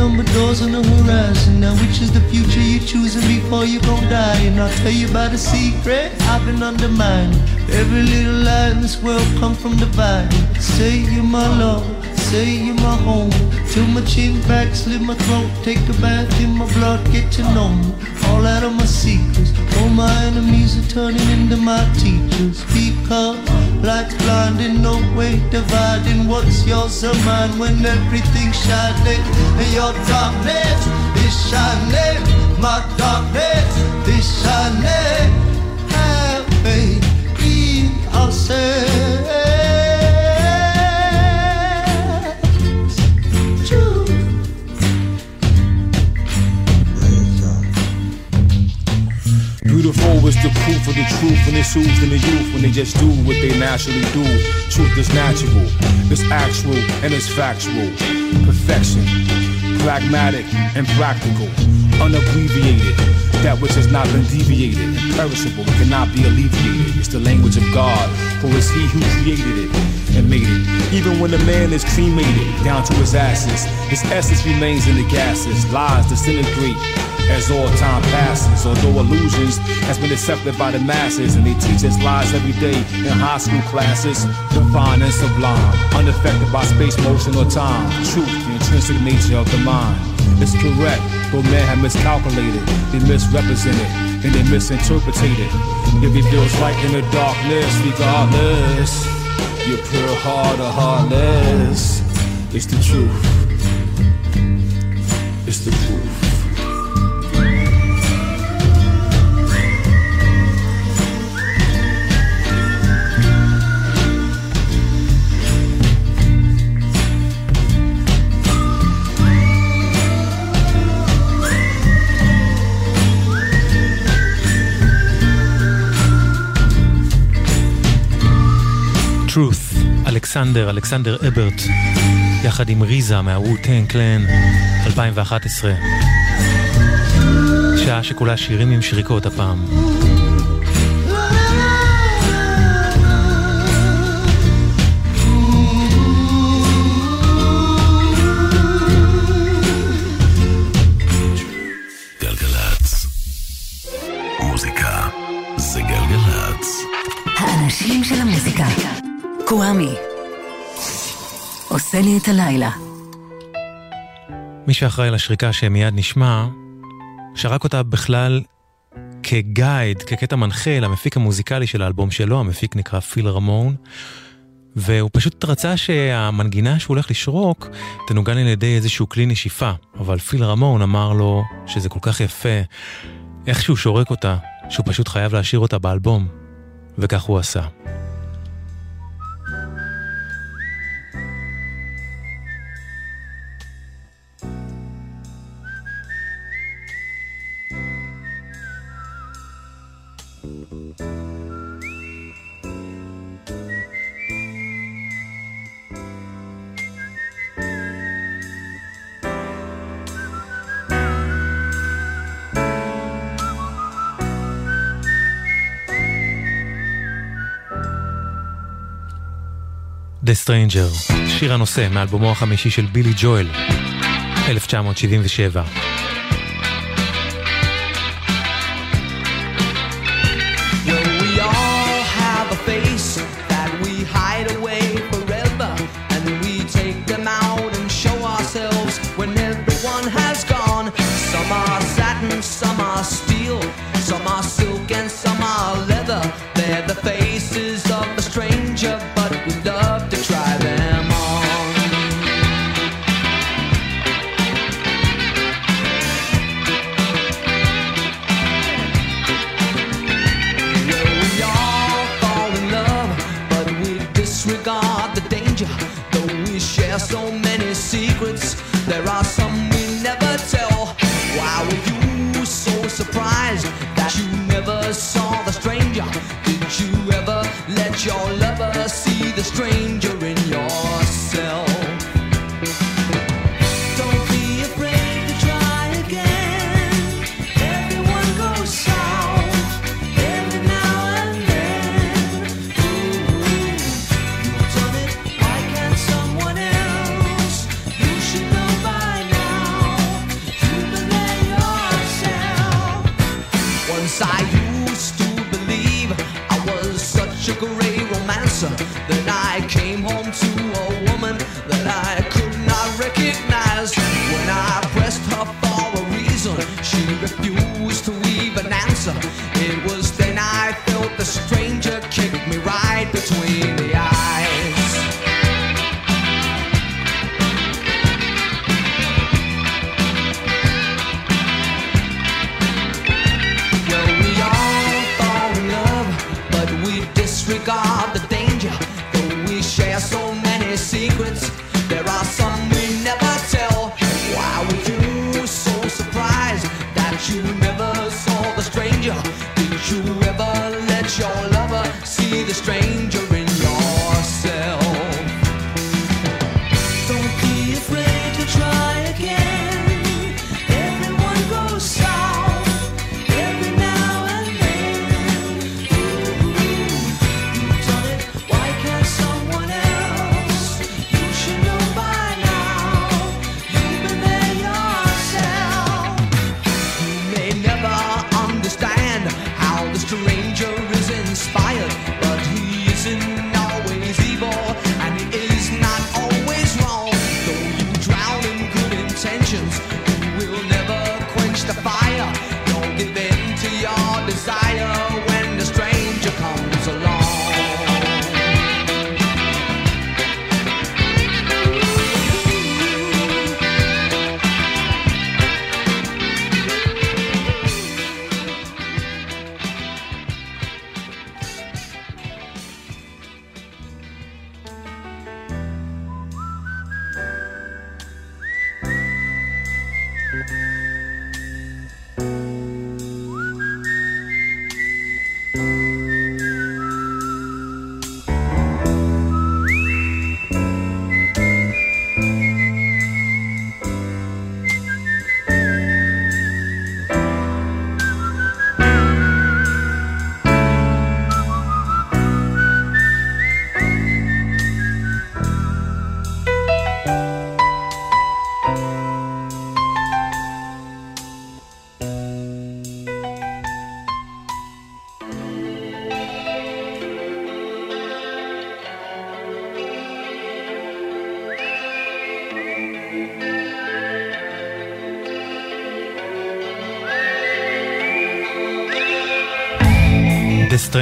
[SPEAKER 15] number doors on the horizon. Now, which is the future you're choosing before you gon' die? And I'll tell you about a secret I've been undermining. Every little lie in this world come from dividing. Say you're my love, say you're my home. Till my chin back, slit my throat, take a bath in my blood, get to know me. All out of my secrets. All my enemies are turning into my teachers. Because light's blinding, no way dividing what's yours or mine when everything's shining. And your darkness is shining. My darkness is shining. Have faith in ourselves.
[SPEAKER 14] Beautiful is the proof of the truth and it's soothes in the youth when they just do what they naturally do. Truth is natural, it's actual and it's factual. Perfection, pragmatic and practical, unabbreviated. That which has not been deviated, imperishable, cannot be alleviated. It's the language of God, for it's He who created it and made it. Even when the man is cremated down to his ashes, his essence remains in the gases. Lies disintegrate as all time passes. Although illusions has been accepted by the masses, and they teach us lies every day in high school classes. Divine and sublime, unaffected by space, motion, or time. Truth, the intrinsic nature of the mind. It's correct, though man have miscalculated, they misrepresented, and they misinterpreted. It reveals light in the darkness, regardless. Your pure heart or heartless. It's the truth. Truth,
[SPEAKER 3] אלכסנדר, אלכסנדר אברט, יחד עם ריזה מהווטן קלן, 2011. שעה שכולה שירים עם שריקות הפעם.
[SPEAKER 1] את הלילה.
[SPEAKER 3] מי שאחראי לשריקה שמיד נשמע, שרק אותה בכלל כגייד, כקטע מנחה למפיק המוזיקלי של האלבום שלו, המפיק נקרא פיל רמון, והוא פשוט רצה שהמנגינה שהוא הולך לשרוק תנוגן על ידי איזשהו כלי נשיפה, אבל פיל רמון אמר לו שזה כל כך יפה, איך שהוא שורק אותה, שהוא פשוט חייב להשאיר אותה באלבום, וכך הוא עשה. Stranger, שיר הנושא מאלבומו החמישי של בילי ג'ואל, 1977.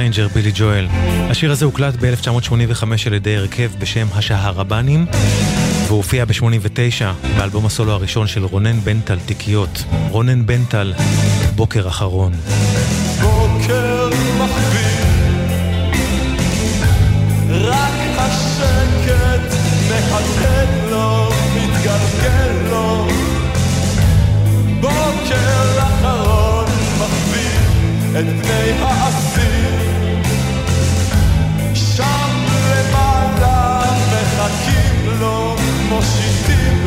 [SPEAKER 16] Stranger,
[SPEAKER 3] בילי ג'ואל. השיר הזה הוקלט ב-1985 על ידי הרכב בשם השהרבנים, והוא הופיע ב-89 באלבום הסולו הראשון של רונן בנטל, תיקיות. רונן בנטל, בוקר אחרון.
[SPEAKER 17] בוקר רק השקט מהדהד לו, מתגלגל לו. בוקר אחרון מחביא את פני האסון. nosso
[SPEAKER 18] Deus.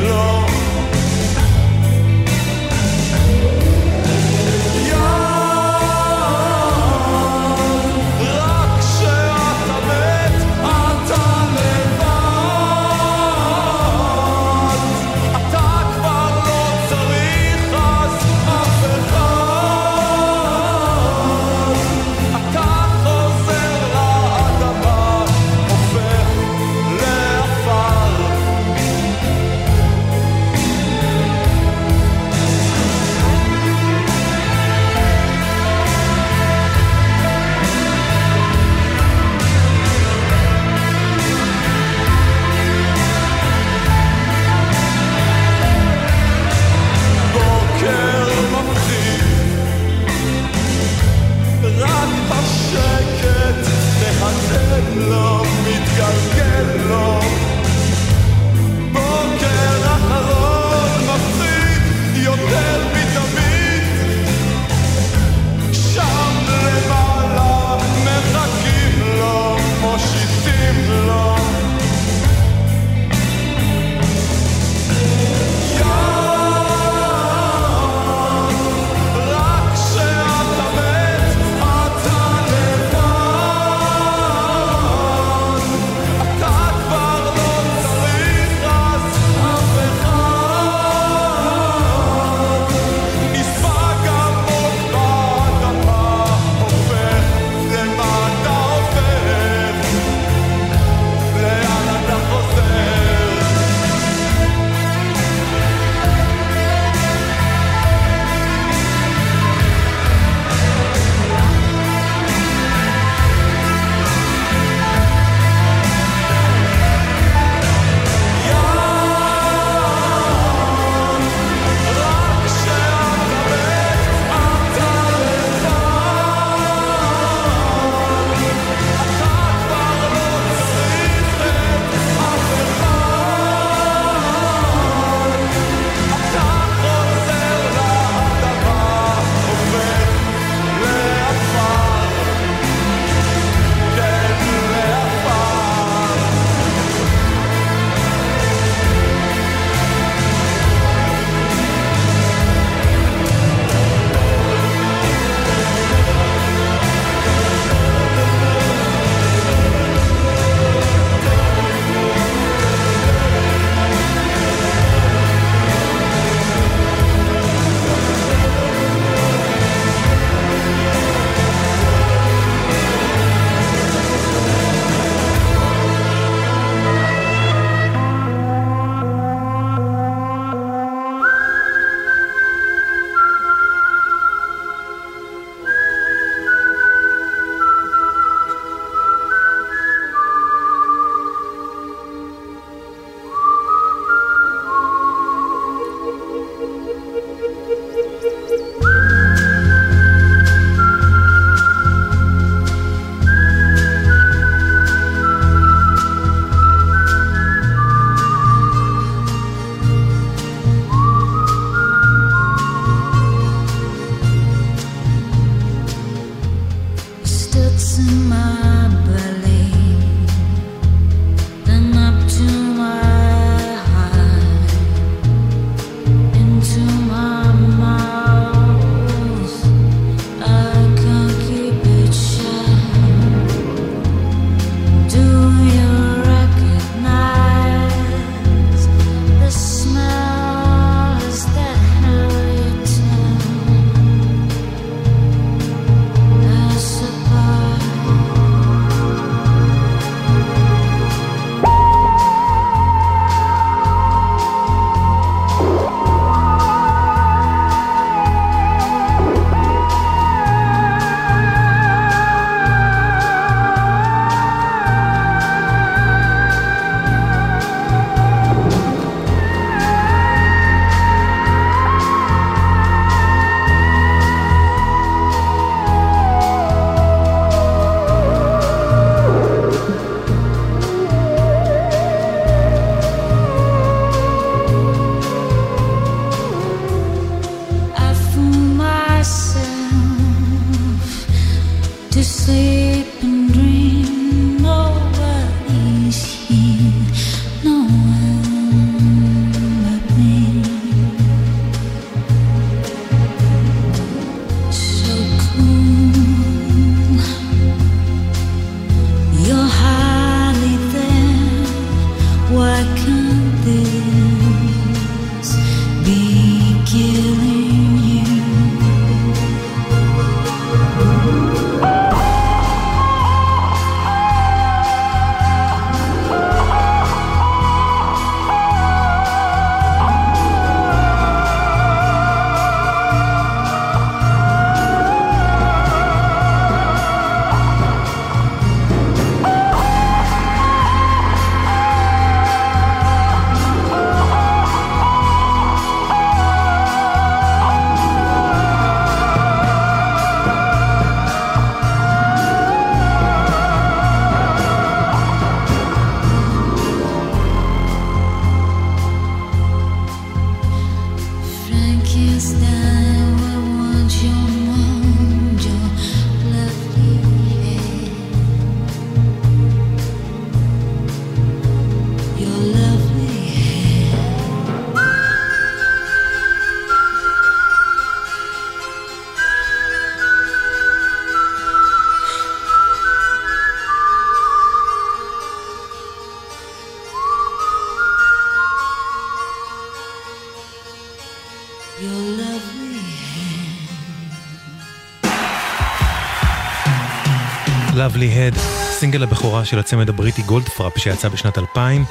[SPEAKER 18] Lovely
[SPEAKER 3] Head, סינגל הבכורה של הצמד הבריטי גולדפראפ שיצא בשנת 2000,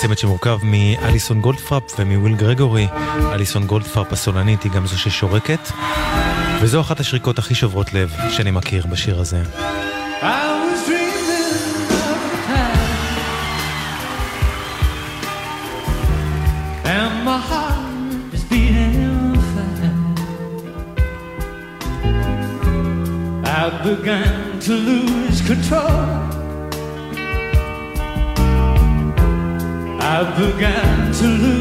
[SPEAKER 3] צמד שמורכב מאליסון גולדפראפ ומוויל גרגורי. אליסון גולדפראפ הסולנית היא גם זו ששורקת, וזו אחת השריקות הכי שוברות לב שאני מכיר בשיר הזה.
[SPEAKER 18] I've begun to lose control. I began to lose.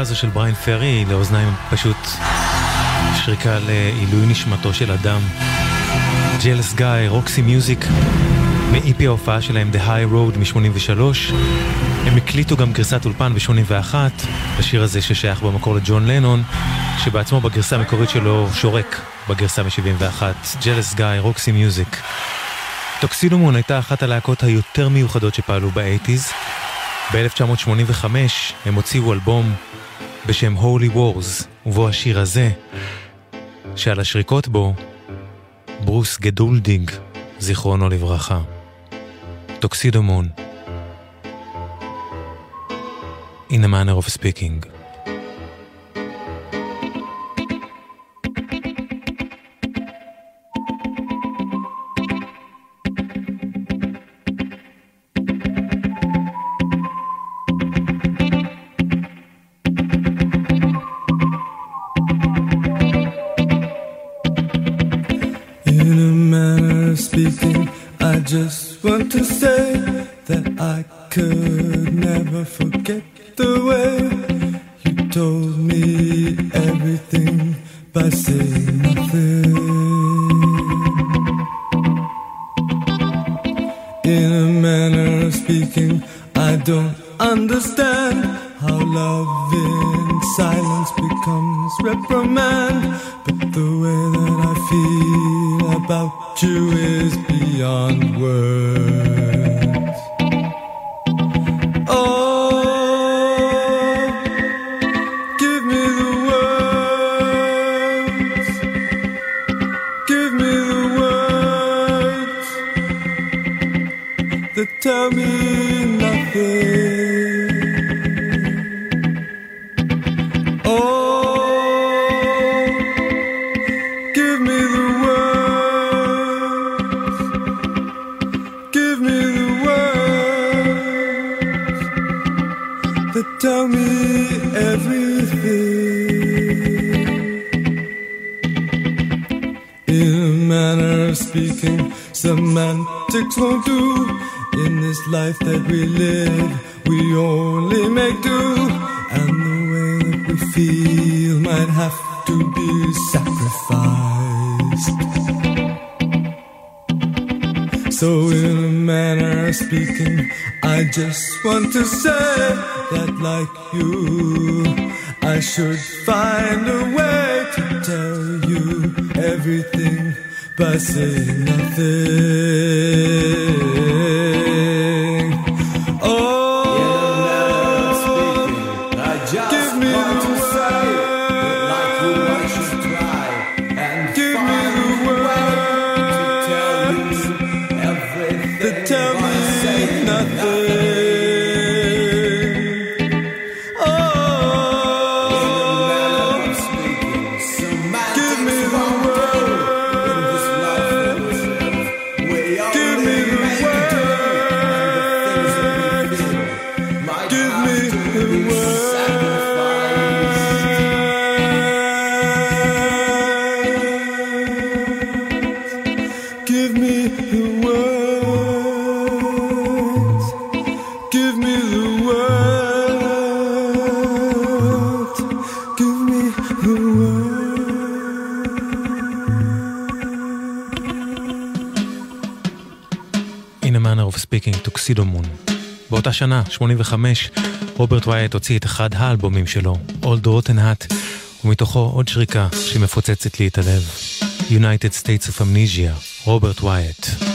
[SPEAKER 3] השריקה הזו של בריין פרי לאוזניים פשוט שריקה לעילוי נשמתו של אדם. Jealous Guy, רוקסי מיוזיק, מ-EP ההופעה שלהם The High Road מ-83. הם הקליטו גם גרסת אולפן ב-81, לשיר הזה ששייך במקור לג'ון לנון, שבעצמו בגרסה המקורית שלו שורק בגרסה מ-71. Jealous Guy, רוקסי מיוזיק. טוקסידומון הייתה אחת הלהקות היותר מיוחדות שפעלו באייטיז. ב-1985 הם הוציאו אלבום בשם Holy Wars, ובו השיר הזה, שעל השריקות בו, ברוס גדולדינג, זיכרונו לברכה. טוקסידומון. In a manner of speaking.
[SPEAKER 19] Tell me everything. In a manner of speaking, semantics won't do. In this life that we live, we only make do. And the way that we feel might have to be sacrificed. So, in speaking, I just want to say that, like you, I should find a way to tell you everything by saying nothing.
[SPEAKER 3] שנה, 85, רוברט ווייט הוציא את אחד האלבומים שלו, Old Rotten Hat, ומתוכו עוד שריקה שמפוצצת לי את הלב. United States of Amnesia, רוברט ווייט.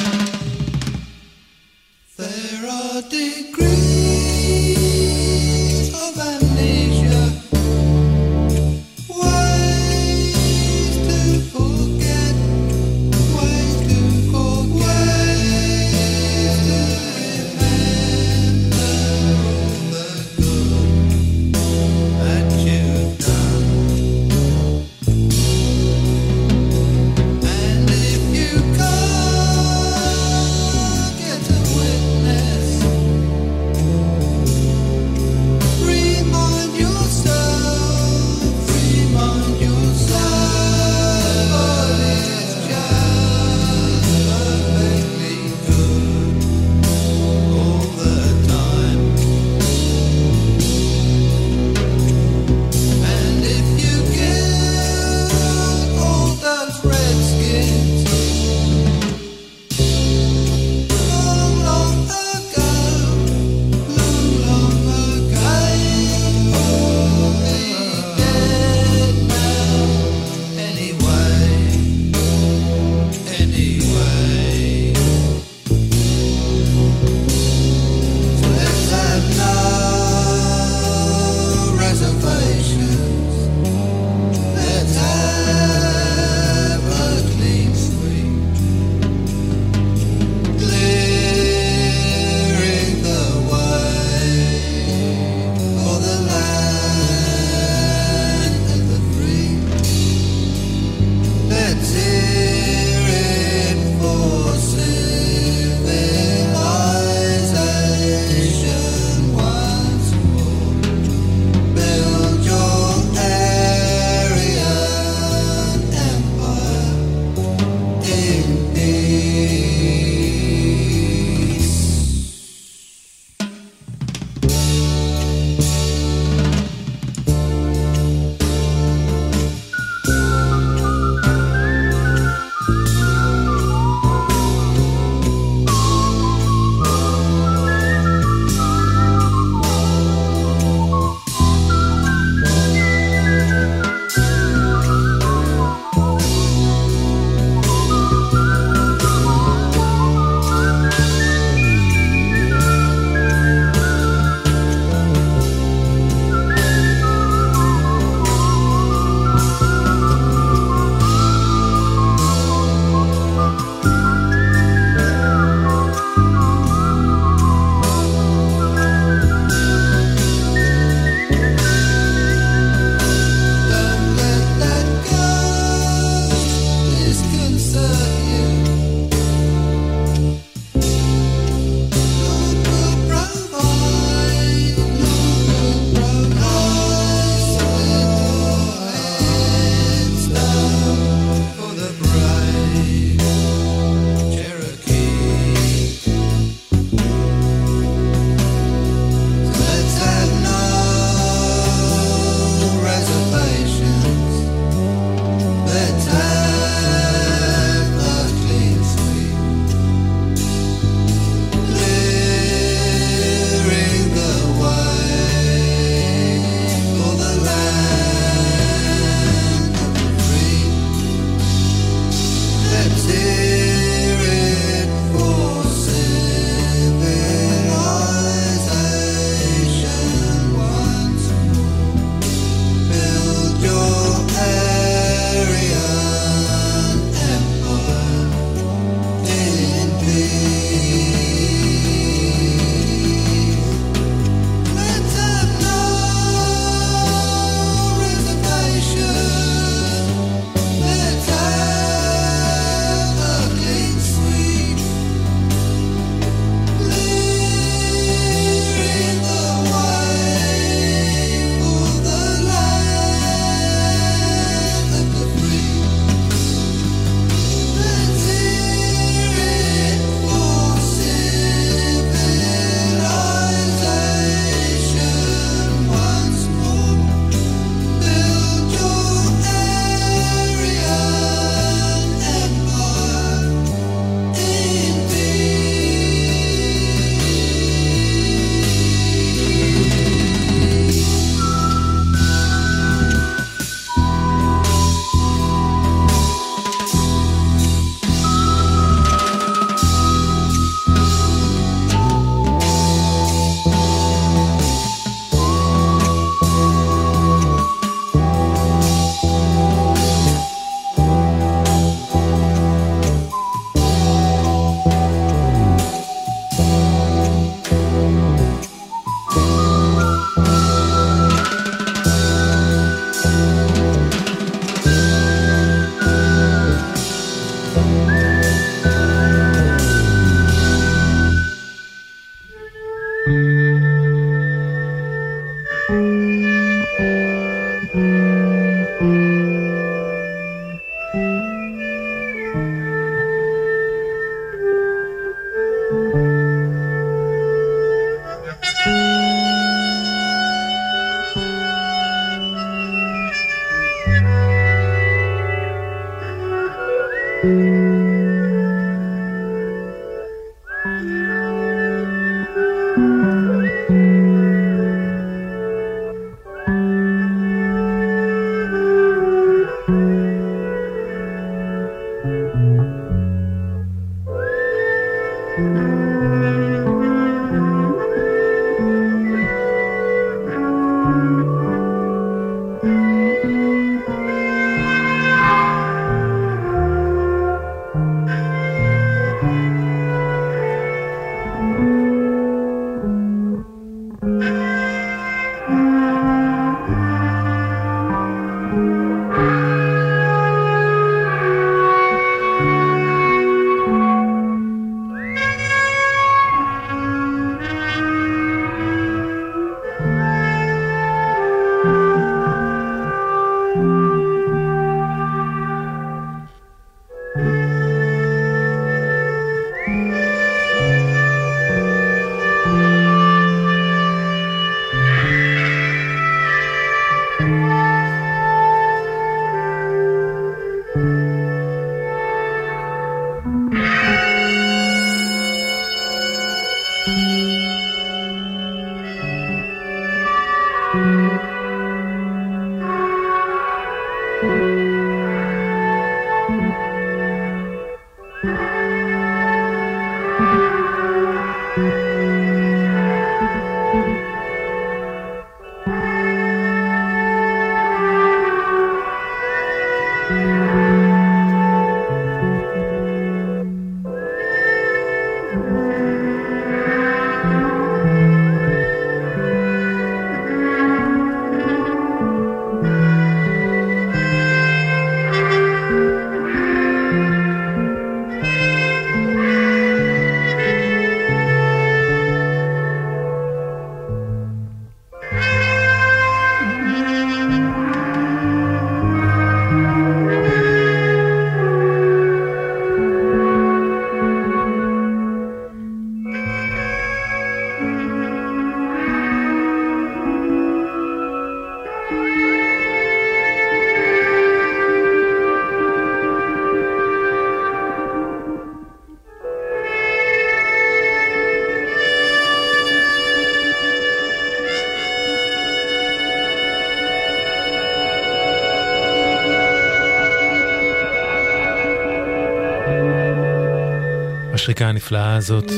[SPEAKER 3] השריקה הנפלאה הזאת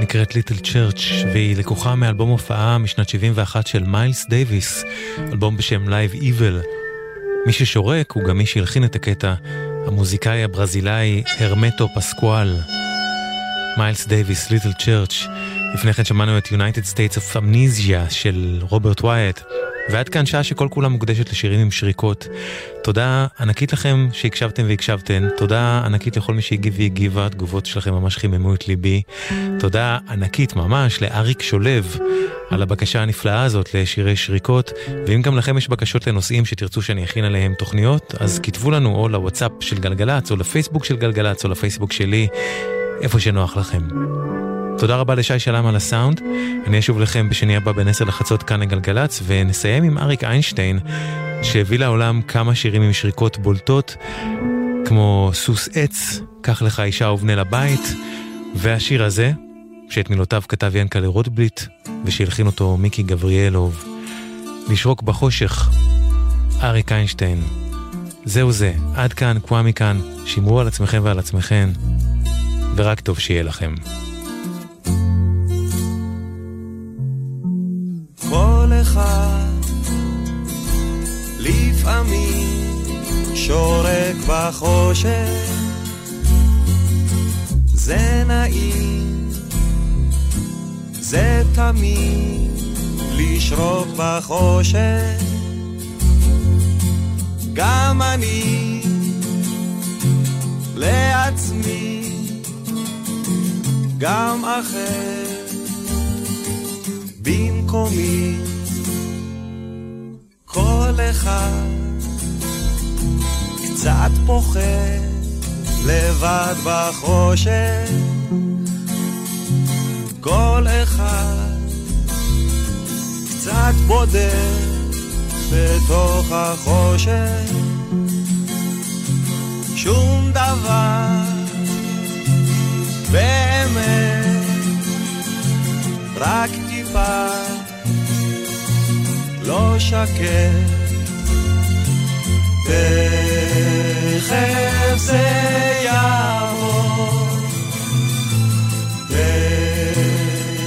[SPEAKER 3] נקראת Little Church והיא לקוחה מאלבום הופעה משנת 71 של מיילס דייוויס, אלבום בשם Live Evil. מי ששורק הוא גם מי שהלחין את הקטע, המוזיקאי הברזילאי הרמטו פסקואל. מיילס דייוויס, Little Church. לפני כן שמענו את United States of Amnesia של רוברט ווייאט. ועד כאן שעה שכל כולה מוקדשת לשירים עם שריקות. תודה ענקית לכם שהקשבתם והקשבתן, תודה ענקית לכל מי שהגיב והגיבה, התגובות שלכם ממש חיממו את ליבי. תודה ענקית ממש לאריק שולב על הבקשה הנפלאה הזאת לשירי שריקות, ואם גם לכם יש בקשות לנושאים שתרצו שאני אכין עליהם תוכניות, אז כתבו לנו או לוואטסאפ של גלגלצ, או לפייסבוק של גלגלצ, או לפייסבוק שלי, איפה שנוח לכם. תודה רבה לשי שלם על הסאונד. אני אשוב לכם בשני הבא בין עשר לחצות כאן לגלגלצ, ונסיים עם אריק איינשטיין, שהביא לעולם כמה שירים עם שריקות בולטות, כמו סוס עץ, קח לך אישה ובנה לבית, והשיר הזה, שאת מילותיו כתב ינקלה רוטבליט, ושהלחין אותו מיקי גבריאלוב, לשרוק בחושך, אריק איינשטיין. זהו זה, עד כאן, קוואמי כאן, שמרו על עצמכם ועל עצמכם, ורק טוב שיהיה לכם.
[SPEAKER 2] כל אחד לפעמים שורק בחושך זה נעים זה תמיד לשרוק בחושך גם אני לעצמי גם אחר במקומי כל אחד קצת פוחד לבד בחושך. כל אחד קצת בודד בתוך החושך. שום דבר באמת רק טיפה לא שקט. תכף זה יעבור.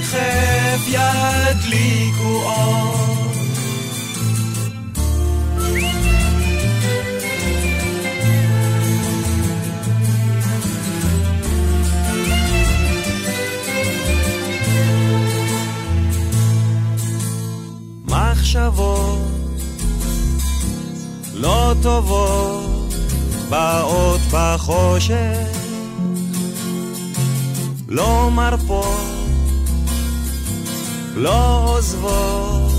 [SPEAKER 2] תכף ידליקו אור מחשבות לא טובות באות בחושך. לא מרפות לא עוזבות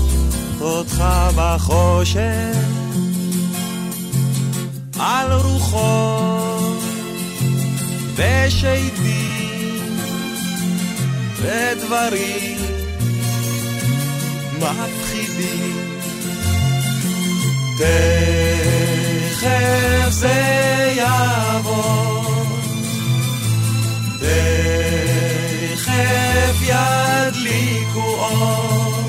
[SPEAKER 2] אותך בחושך. על רוחות ושדים ודברים מפחידים תכף זה יעבור. תכף ידליקו אור